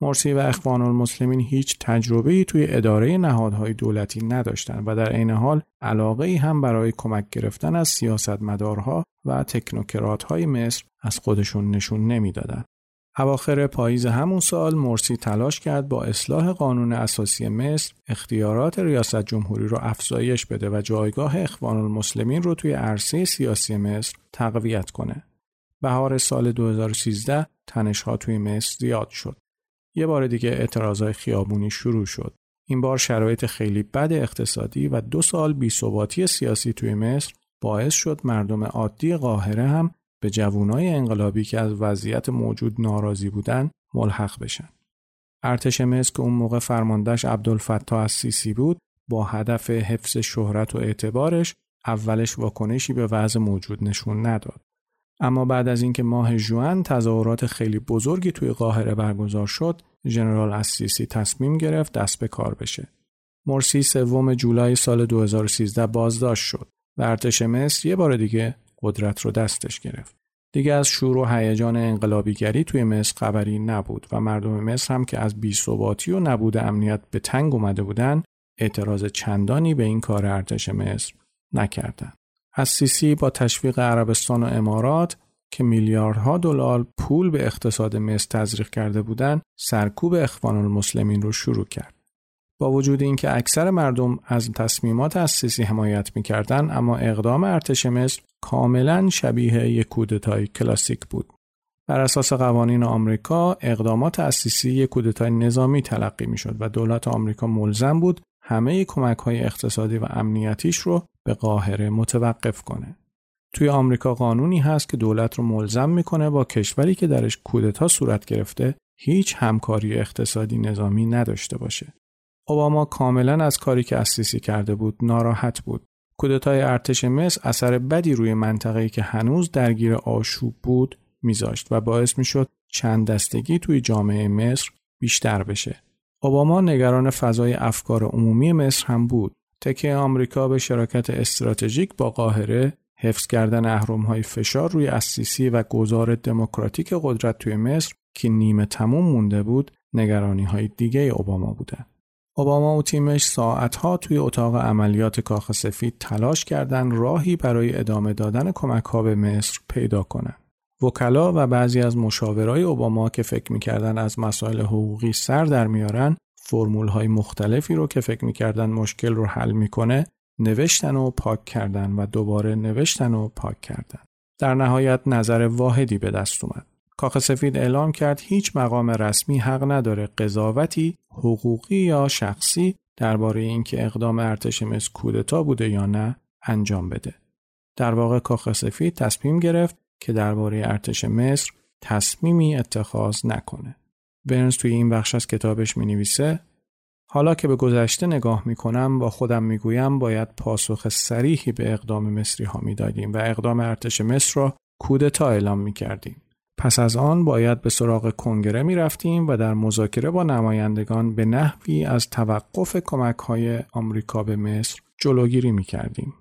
مرسی و اخوان المسلمین هیچ تجربه ای توی اداره نهادهای دولتی نداشتند و در عین حال علاقه ای هم برای کمک گرفتن از سیاستمدارها و تکنوکرات های مصر از خودشون نشون نمی‌دادند. اواخر پاییز همون سال مرسی تلاش کرد با اصلاح قانون اساسی مصر اختیارات ریاست جمهوری رو افزایش بده و جایگاه اخوان المسلمین رو توی عرصه سیاسی مصر تقویت کنه. بهار سال 2013 تنشها توی مصر زیاد شد. یه بار دیگه اعتراضای خیابونی شروع شد. این بار شرایط خیلی بد اقتصادی و دو سال بیثباتی سیاسی توی مصر باعث شد مردم عادی قاهره هم به جوانای انقلابی که از وضعیت موجود ناراضی بودن ملحق بشن. ارتش مصر که اون موقع فرماندهش عبدالفتاح از سیسی بود با هدف حفظ شهرت و اعتبارش اولش واکنشی به وضع موجود نشون نداد. اما بعد از اینکه ماه جوان تظاهرات خیلی بزرگی توی قاهره برگزار شد، ژنرال اسیسی تصمیم گرفت دست به کار بشه. مرسی سوم جولای سال 2013 بازداشت شد و ارتش مصر یه بار دیگه قدرت رو دستش گرفت. دیگه از شور و هیجان انقلابیگری توی مصر خبری نبود و مردم مصر هم که از بیثباتی و نبود امنیت به تنگ اومده بودن اعتراض چندانی به این کار ارتش مصر نکردند. از سیسی با تشویق عربستان و امارات که میلیاردها دلار پول به اقتصاد مصر تزریق کرده بودند سرکوب اخوان المسلمین رو شروع کرد. با وجود اینکه اکثر مردم از تصمیمات از سیسی حمایت می‌کردند اما اقدام ارتش مصر کاملا شبیه یک کودتای کلاسیک بود. بر اساس قوانین آمریکا اقدامات اسیسی یک کودتای نظامی تلقی می‌شد و دولت آمریکا ملزم بود همه کمک های اقتصادی و امنیتیش رو به قاهره متوقف کنه. توی آمریکا قانونی هست که دولت رو ملزم می‌کنه با کشوری که درش کودتا صورت گرفته هیچ همکاری اقتصادی نظامی نداشته باشه. اوباما کاملا از کاری که اسیسی کرده بود ناراحت بود کودتای ارتش مصر اثر بدی روی منطقه‌ای که هنوز درگیر آشوب بود میذاشت و باعث می‌شد چند دستگی توی جامعه مصر بیشتر بشه. اوباما نگران فضای افکار عمومی مصر هم بود. تکه آمریکا به شراکت استراتژیک با قاهره حفظ کردن اهرم‌های فشار روی اسیسی و گذار دموکراتیک قدرت توی مصر که نیمه تموم مونده بود نگرانی های دیگه اوباما بودن. اوباما و تیمش ساعتها توی اتاق عملیات کاخ سفید تلاش کردند راهی برای ادامه دادن کمک ها به مصر پیدا کنند. وکلا و بعضی از مشاورای اوباما که فکر می‌کردن از مسائل حقوقی سر در میارن فرمول های مختلفی رو که فکر می‌کردن مشکل رو حل می‌کنه نوشتن و پاک کردن و دوباره نوشتن و پاک کردن. در نهایت نظر واحدی به دست اومد. کاخ سفید اعلام کرد هیچ مقام رسمی حق نداره قضاوتی حقوقی یا شخصی درباره اینکه اقدام ارتش مصر کودتا بوده یا نه انجام بده. در واقع کاخ سفید تصمیم گرفت که درباره ارتش مصر تصمیمی اتخاذ نکنه. برنز توی این بخش از کتابش می نویسه حالا که به گذشته نگاه می کنم با خودم می گویم باید پاسخ سریحی به اقدام مصری ها می دادیم و اقدام ارتش مصر را کودتا اعلام می کردیم. پس از آن باید به سراغ کنگره می رفتیم و در مذاکره با نمایندگان به نحوی از توقف کمک های آمریکا به مصر جلوگیری می کردیم.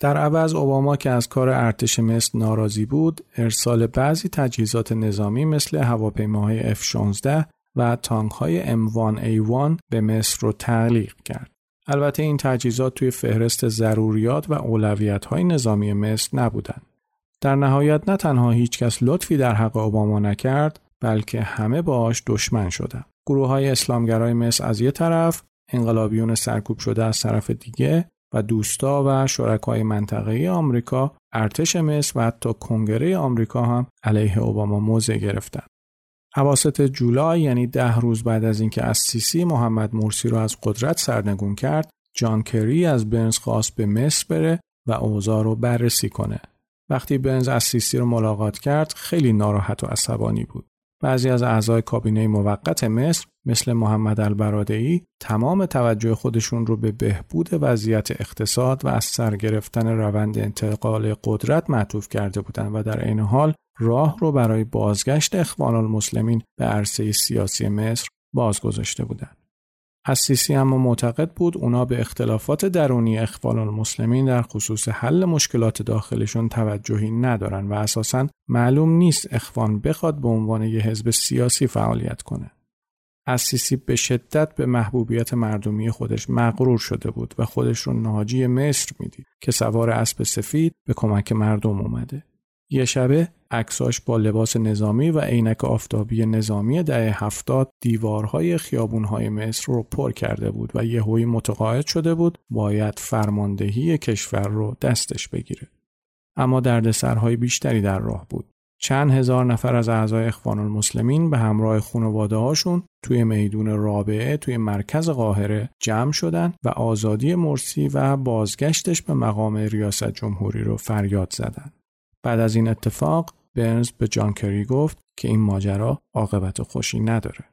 در عوض اوباما که از کار ارتش مصر ناراضی بود، ارسال بعضی تجهیزات نظامی مثل هواپیماهای F-16 و تانک های M1A1 به مصر رو تعلیق کرد. البته این تجهیزات توی فهرست ضروریات و اولویت های نظامی مصر نبودند. در نهایت نه تنها هیچ کس لطفی در حق اوباما نکرد بلکه همه باش دشمن شدند. گروه های اسلامگرای مصر از یه طرف، انقلابیون سرکوب شده از طرف دیگه و دوستا و شرکای منطقه‌ای آمریکا، ارتش مصر و حتی کنگره آمریکا هم علیه اوباما موضع گرفتند. حواست جولای یعنی ده روز بعد از اینکه از سیسی محمد مرسی رو از قدرت سرنگون کرد، جان کری از بنز خواست به مصر بره و اوضاع رو بررسی کنه. وقتی بنز از سیسی رو ملاقات کرد خیلی ناراحت و عصبانی بود. بعضی از اعضای کابینه موقت مصر مثل محمد البرادعی تمام توجه خودشون رو به بهبود وضعیت اقتصاد و از سر گرفتن روند انتقال قدرت معطوف کرده بودند و در این حال راه رو برای بازگشت اخوان المسلمین به عرصه سیاسی مصر باز گذاشته بودند. سیسی اما معتقد بود اونا به اختلافات درونی اخوان المسلمین در خصوص حل مشکلات داخلشون توجهی ندارن و اساسا معلوم نیست اخوان بخواد به عنوان یه حزب سیاسی فعالیت کنه. سیسی به شدت به محبوبیت مردمی خودش مغرور شده بود و خودش رو ناجی مصر می‌دید که سوار اسب سفید به کمک مردم اومده. یه شبه عکساش با لباس نظامی و عینک آفتابی نظامی دهه هفتاد دیوارهای خیابونهای مصر رو پر کرده بود و یهویی متقاعد شده بود باید فرماندهی کشور رو دستش بگیره. اما دردسرهای بیشتری در راه بود. چند هزار نفر از اعضای اخوان المسلمین به همراه خانواده هاشون توی میدون رابعه توی مرکز قاهره جمع شدن و آزادی مرسی و بازگشتش به مقام ریاست جمهوری رو فریاد زدند. بعد از این اتفاق برنز به جان کری گفت که این ماجرا عاقبت خوشی نداره.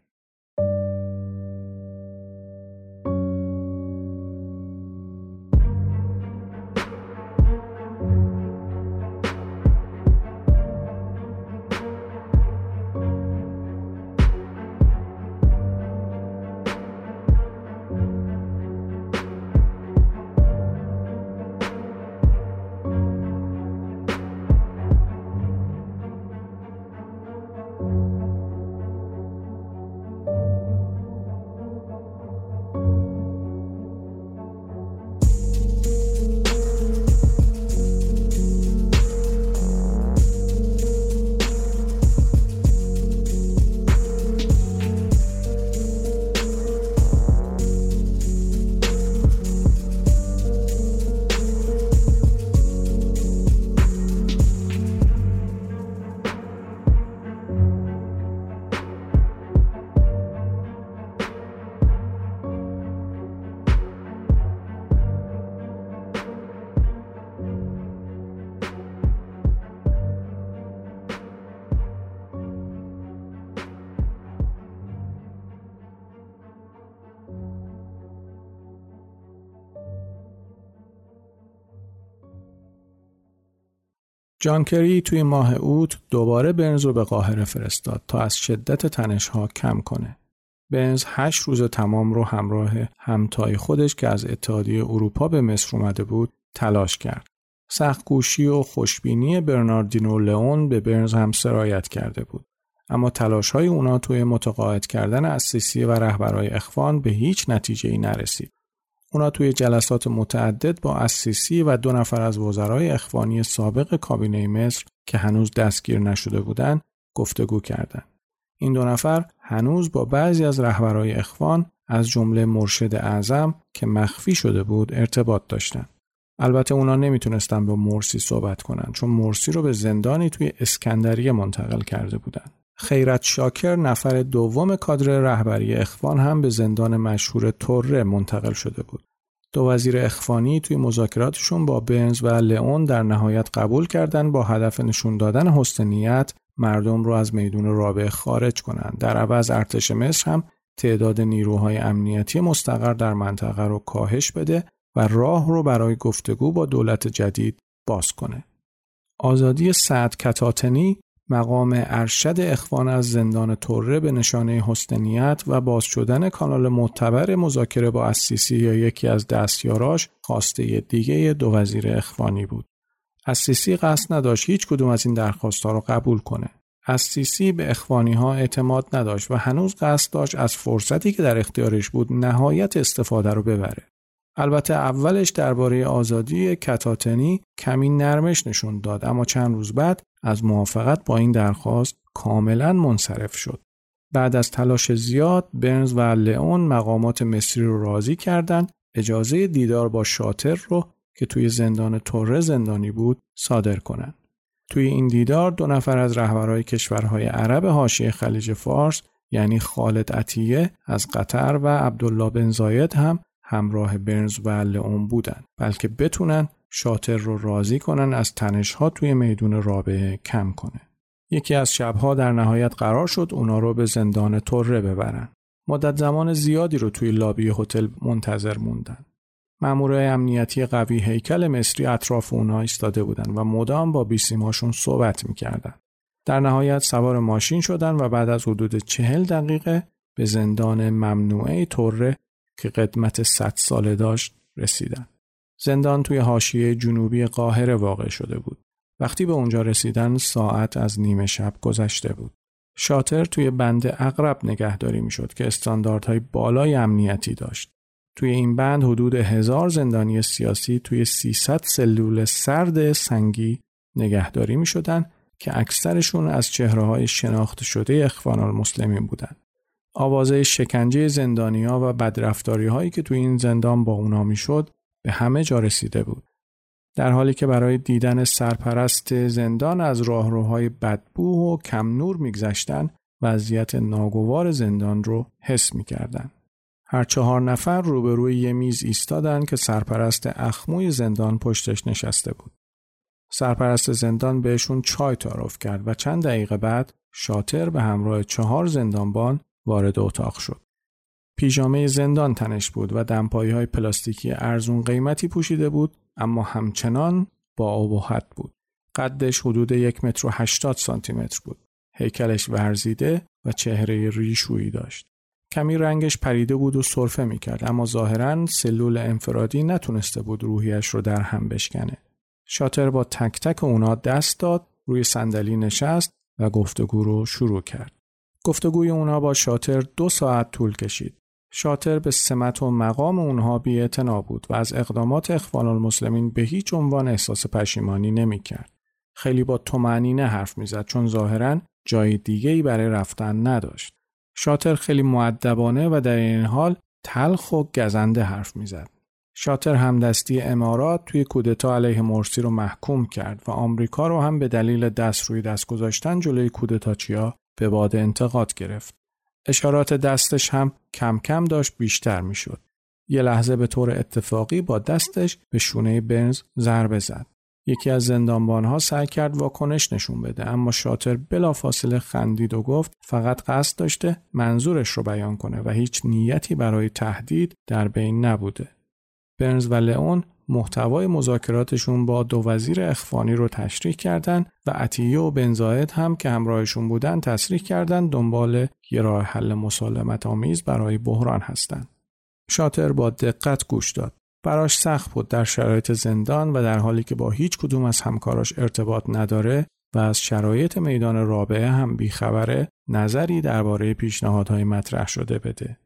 جان کری توی ماه اوت دوباره برنز رو به قاهره فرستاد تا از شدت تنشها کم کنه. برنز هشت روز تمام رو همراه همتای خودش که از اتحادیه اروپا به مصر اومده بود تلاش کرد. سختگوشی و خوشبینی برناردینو لئون به برنز هم سرایت کرده بود. اما تلاش های اونا توی متقاعد کردن اسیسی و رهبرای اخوان به هیچ نتیجه ای نرسید. اونا توی جلسات متعدد با اسیسی و دو نفر از وزرای اخوانی سابق کابینه مصر که هنوز دستگیر نشده بودند گفتگو کردند. این دو نفر هنوز با بعضی از رهبرای اخوان از جمله مرشد اعظم که مخفی شده بود ارتباط داشتند. البته اونا نمی‌تونستن با مرسی صحبت کنن چون مرسی رو به زندانی توی اسکندریه منتقل کرده بودن. خیرت شاکر نفر دوم کادر رهبری اخوان هم به زندان مشهور توره منتقل شده بود. دو وزیر اخوانی توی مذاکراتشون با بنز و لئون در نهایت قبول کردن با هدف نشون دادن حسنیت مردم رو از میدون رابعه خارج کنند. در عوض ارتش مصر هم تعداد نیروهای امنیتی مستقر در منطقه رو کاهش بده و راه رو برای گفتگو با دولت جدید باز کنه. آزادی سعد کتاتنی مقام ارشد اخوان از زندان توره به نشانه حسنیت و باز شدن کانال معتبر مذاکره با اسیسی یا یکی از دستیاراش خواسته دیگه دو وزیر اخوانی بود. اسیسی قصد نداشت هیچ کدوم از این درخواستها رو قبول کنه. اسیسی به اخوانی ها اعتماد نداشت و هنوز قصد داشت از فرصتی که در اختیارش بود نهایت استفاده رو ببره. البته اولش درباره آزادی کتاتنی کمی نرمش نشون داد اما چند روز بعد از موافقت با این درخواست کاملا منصرف شد. بعد از تلاش زیاد برنز و لئون مقامات مصری رو راضی کردند اجازه دیدار با شاتر رو که توی زندان توره زندانی بود صادر کنند. توی این دیدار دو نفر از رهبرهای کشورهای عرب حاشیه خلیج فارس یعنی خالد عطیه از قطر و عبدالله بن زاید هم همراه برنز و لئون بودن بلکه بتونن شاتر رو راضی کنن از تنشها توی میدون رابعه کم کنه. یکی از شبها در نهایت قرار شد اونا رو به زندان توره ببرن. مدت زمان زیادی رو توی لابی هتل منتظر موندن. مامورای امنیتی قوی هیکل مصری اطراف اونا ایستاده بودن و مدام با بیسیماشون صحبت می‌کردن. در نهایت سوار ماشین شدن و بعد از حدود چهل دقیقه به زندان ممنوعه توره که قدمت 100 ساله داشت رسیدن. زندان توی حاشیه جنوبی قاهره واقع شده بود. وقتی به اونجا رسیدن ساعت از نیمه شب گذشته بود. شاتر توی بند اقرب نگهداری می‌شد که استانداردهای بالای امنیتی داشت. توی این بند حدود هزار زندانی سیاسی توی 300 سلول سرد سنگی نگهداری می شدن که اکثرشون از چهره های شناخته شده اخوان المسلمین بودند. آوازه شکنجه زندانیا و بدرفتاری هایی که توی این زندان با اونا می‌شد به همه جا رسیده بود. در حالی که برای دیدن سرپرست زندان از راهروهای بدبو و کم نور میگذشتن وضعیت ناگوار زندان رو حس می‌کردن. هر چهار نفر روبروی یه میز ایستادن که سرپرست اخموی زندان پشتش نشسته بود. سرپرست زندان بهشون چای تعارف کرد و چند دقیقه بعد شاتر به همراه چهار زندانبان وارد اتاق شد. پیژامه زندان تنش بود و دمپایی های پلاستیکی ارزون قیمتی پوشیده بود اما همچنان با ابهت بود. قدش حدود یک متر و هشتاد سانتی متر بود. هیکلش ورزیده و چهره ریشویی داشت. کمی رنگش پریده بود و سرفه می‌کرد اما ظاهرا سلول انفرادی نتونسته بود روحیش رو در هم بشکنه. شاتر با تک تک اونا دست داد روی صندلی نشست و گفتگو رو شروع کرد. گفتگوی اونها با شاتر دو ساعت طول کشید. شاتر به سمت و مقام اونها بی بود و از اقدامات اخوان المسلمین به هیچ عنوان احساس پشیمانی نمی کرد. خیلی با تومنینه حرف می‌زد چون ظاهرا جای دیگه ای برای رفتن نداشت. شاتر خیلی معدبانه و در این حال تلخ و گزنده حرف. شاتر همدستی امارات توی کودتا علیه مرسی رو محکوم کرد و آمریکا رو هم به دلیل دست روی دست گذاشتن جلوی کودتاچیا به باد انتقاد گرفت. اشارات دستش هم کم کم داشت بیشتر می‌شد. یه لحظه به طور اتفاقی با دستش به شونه برنز ضربه زد. یکی از زندانبانها سعی کرد واکنش نشون بده اما شاتر بلافاصله خندید و گفت فقط قصد داشته منظورش رو بیان کنه و هیچ نیتی برای تهدید در بین نبوده. برنز و لئون محتوای مذاکراتشون با دو وزیر اخوانی رو تشریح کردند و عطیه و بنزاید هم که همراهشون بودن تصریح کردند دنبال یه راه حل مسالمت آمیز برای بحران هستند. شاتر با دقت گوش داد. براش سخت بود در شرایط زندان و در حالی که با هیچ کدوم از همکاراش ارتباط نداره و از شرایط میدان رابعه هم بیخبره نظری درباره پیشنهادهای مطرح شده بده.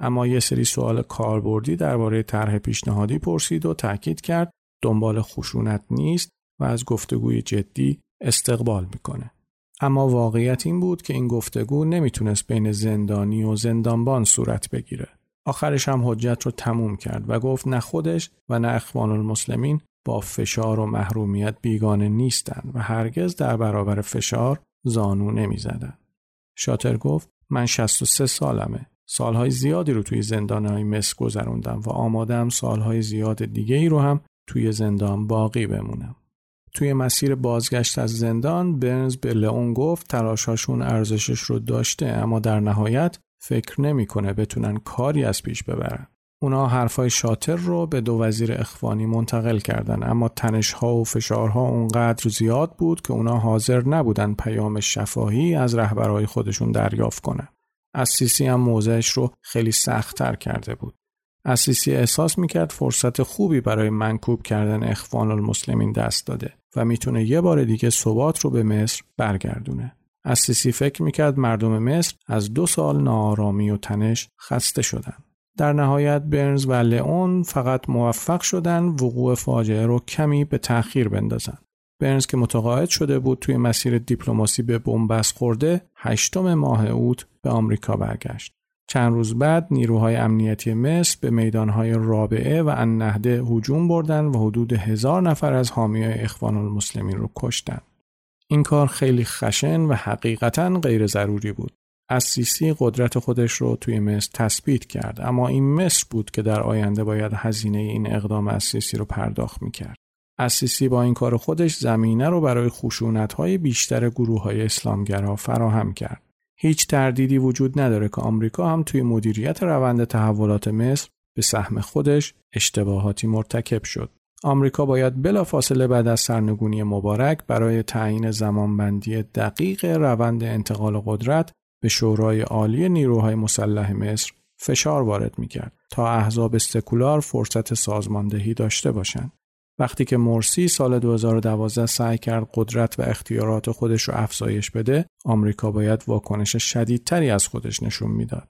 اما یه سری سوال کاربردی درباره طرح پیشنهادی پرسید و تاکید کرد دنبال خشونت نیست و از گفتگوی جدی استقبال می‌کنه. اما واقعیت این بود که این گفتگو نمی‌تونست بین زندانی و زندانبان صورت بگیره. آخرش هم حجت رو تموم کرد و گفت نه خودش و نه اخوان المسلمین با فشار و محرومیت بیگانه نیستند و هرگز در برابر فشار زانو نمی‌زدند. شاتر گفت من 63 سالمه. سالهای زیادی رو توی زندانهای مصر گذروندم و آمادم سالهای زیاد دیگه ای رو هم توی زندان باقی بمونم. توی مسیر بازگشت از زندان برنز به لئون گفت تلاشاشون ارزشش رو داشته اما در نهایت فکر نمی‌کنه بتونن کاری از پیش ببرن. اونا حرفای شاتر رو به دو وزیر اخوانی منتقل کردن اما تنشها و فشارها اونقدر زیاد بود که اونا حاضر نبودن پیام شفاهی از رهبرهای خودشون دریافت کنن. اسیسی هم موضعش رو خیلی سختتر کرده بود. اسیسی احساس می‌کرد فرصت خوبی برای منکوب کردن اخوان المسلمین دست داده و می‌تونه یه بار دیگه ثبات رو به مصر برگردونه. اسیسی فکر می‌کرد مردم مصر از دو سال ناآرامی و تنش خسته شدن. در نهایت برنز و لئون فقط موفق شدن وقوع فاجعه رو کمی به تأخیر بندازن. برنز که متقاعد شده بود توی مسیر دیپلماسی به بنبست خورده هشتم ماه اوت به آمریکا برگشت. چند روز بعد نیروهای امنیتی مصر به میدانهای رابعه و النهده هجوم بردن و حدود هزار نفر از حامیای اخوان المسلمین رو کشتن. این کار خیلی خشن و حقیقتا غیر ضروری بود. اسیسی قدرت خودش رو توی مصر تثبیت کرد اما این مصر بود که در آینده باید هزینه این اقدام اسیسی رو پرداخت می‌کرد. اسیسی با این کار خودش زمینه رو برای خشونت های بیشتر گروه های اسلامگرا فراهم کرد. هیچ تردیدی وجود نداره که آمریکا هم توی مدیریت روند تحولات مصر به سهم خودش اشتباهاتی مرتکب شد. آمریکا باید بلافاصله بعد از سرنگونی مبارک برای تعیین زمانبندی دقیق روند انتقال قدرت به شورای عالی نیروهای مسلح مصر فشار وارد می‌کرد تا احزاب سکولار فرصت سازماندهی داشته باشند. وقتی که مرسی سال 2012 سعی کرد قدرت و اختیارات خودش رو افزایش بده، آمریکا باید واکنش شدیدتری از خودش نشون می‌داد.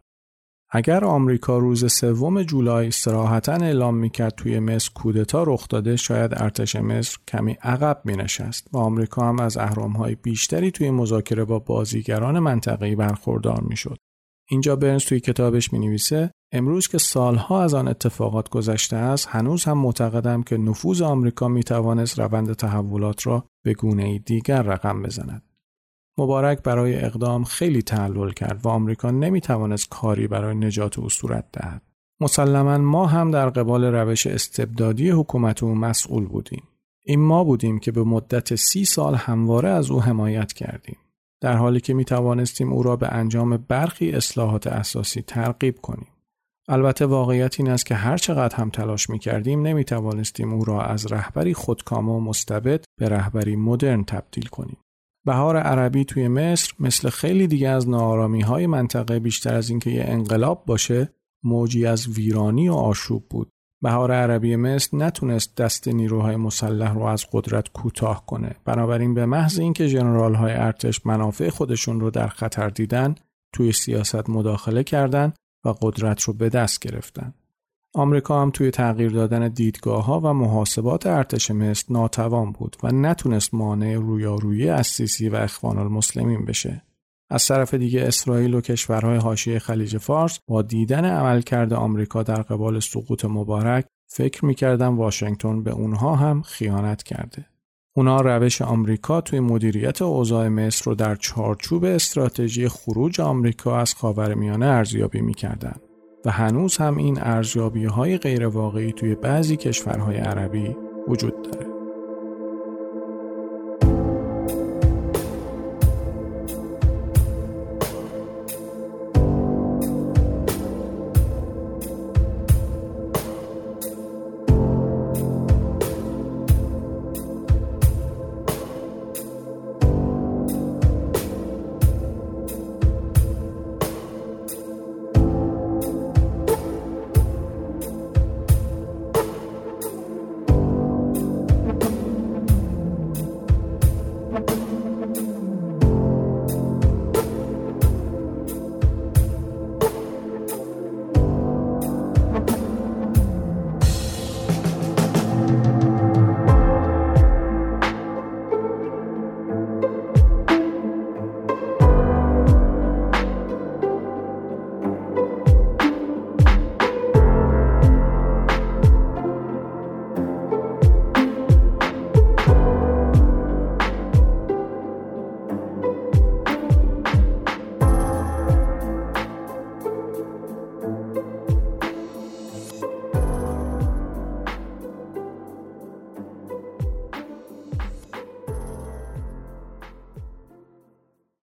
اگر آمریکا روز سوم جولای صراحتا اعلام می‌کرد توی مصر کودتا رخ داده شاید ارتش مصر کمی عقب مینشست و آمریکا هم از اهرامهای بیشتری توی مذاکره با بازیگران منطقه‌ای برخوردار می‌شد. اینجا برنز توی کتابش می نویسه امروز که سالها از آن اتفاقات گذشته است هنوز هم معتقدم که نفوذ آمریکا می توانست روند تحولات را به گونه دیگر رقم بزند. مبارک برای اقدام خیلی تعلل کرد و آمریکا نمی توانست کاری برای نجات او صورت دهد. مسلما ما هم در قبال روش استبدادی حکومت او مسئول بودیم. این ما بودیم که به مدت سی سال همواره از او حمایت کردیم. در حالی که می توانستیم او را به انجام برخی اصلاحات اساسی ترغیب کنیم. البته واقعیت این است که هر چقدر هم تلاش می کردیم نمی توانستیم او را از رهبری خودکام و مستبد به رهبری مدرن تبدیل کنیم. بهار عربی توی مصر مثل خیلی دیگه از نارامی های منطقه بیشتر از اینکه یه انقلاب باشه موجی از ویرانی و آشوب بود. بهار عربی مصر نتونست دست نیروهای مسلح رو از قدرت کوتاه کنه. بنابراین به محض اینکه ژنرال های ارتش منافع خودشون رو در خطر دیدن توی سیاست مداخله کردند و قدرت رو به دست گرفتن. آمریکا هم توی تغییر دادن دیدگاه ها و محاسبات ارتش مصر ناتوان بود و نتونست مانع رویارویی اسیسی و اخوان المسلمین بشه. از طرف دیگه اسرائیل و کشورهای حاشیه خلیج فارس با دیدن عملکرد آمریکا در قبال سقوط مبارک فکر می‌کردن واشنگتن به اونها هم خیانت کرده. اونا روش آمریکا توی مدیریت اوضاع مصر رو در چارچوب استراتژی خروج آمریکا از خاورمیانه ارزیابی می‌کردن و هنوز هم این ارزیابی های غیر واقعی توی بعضی کشورهای عربی وجود داره.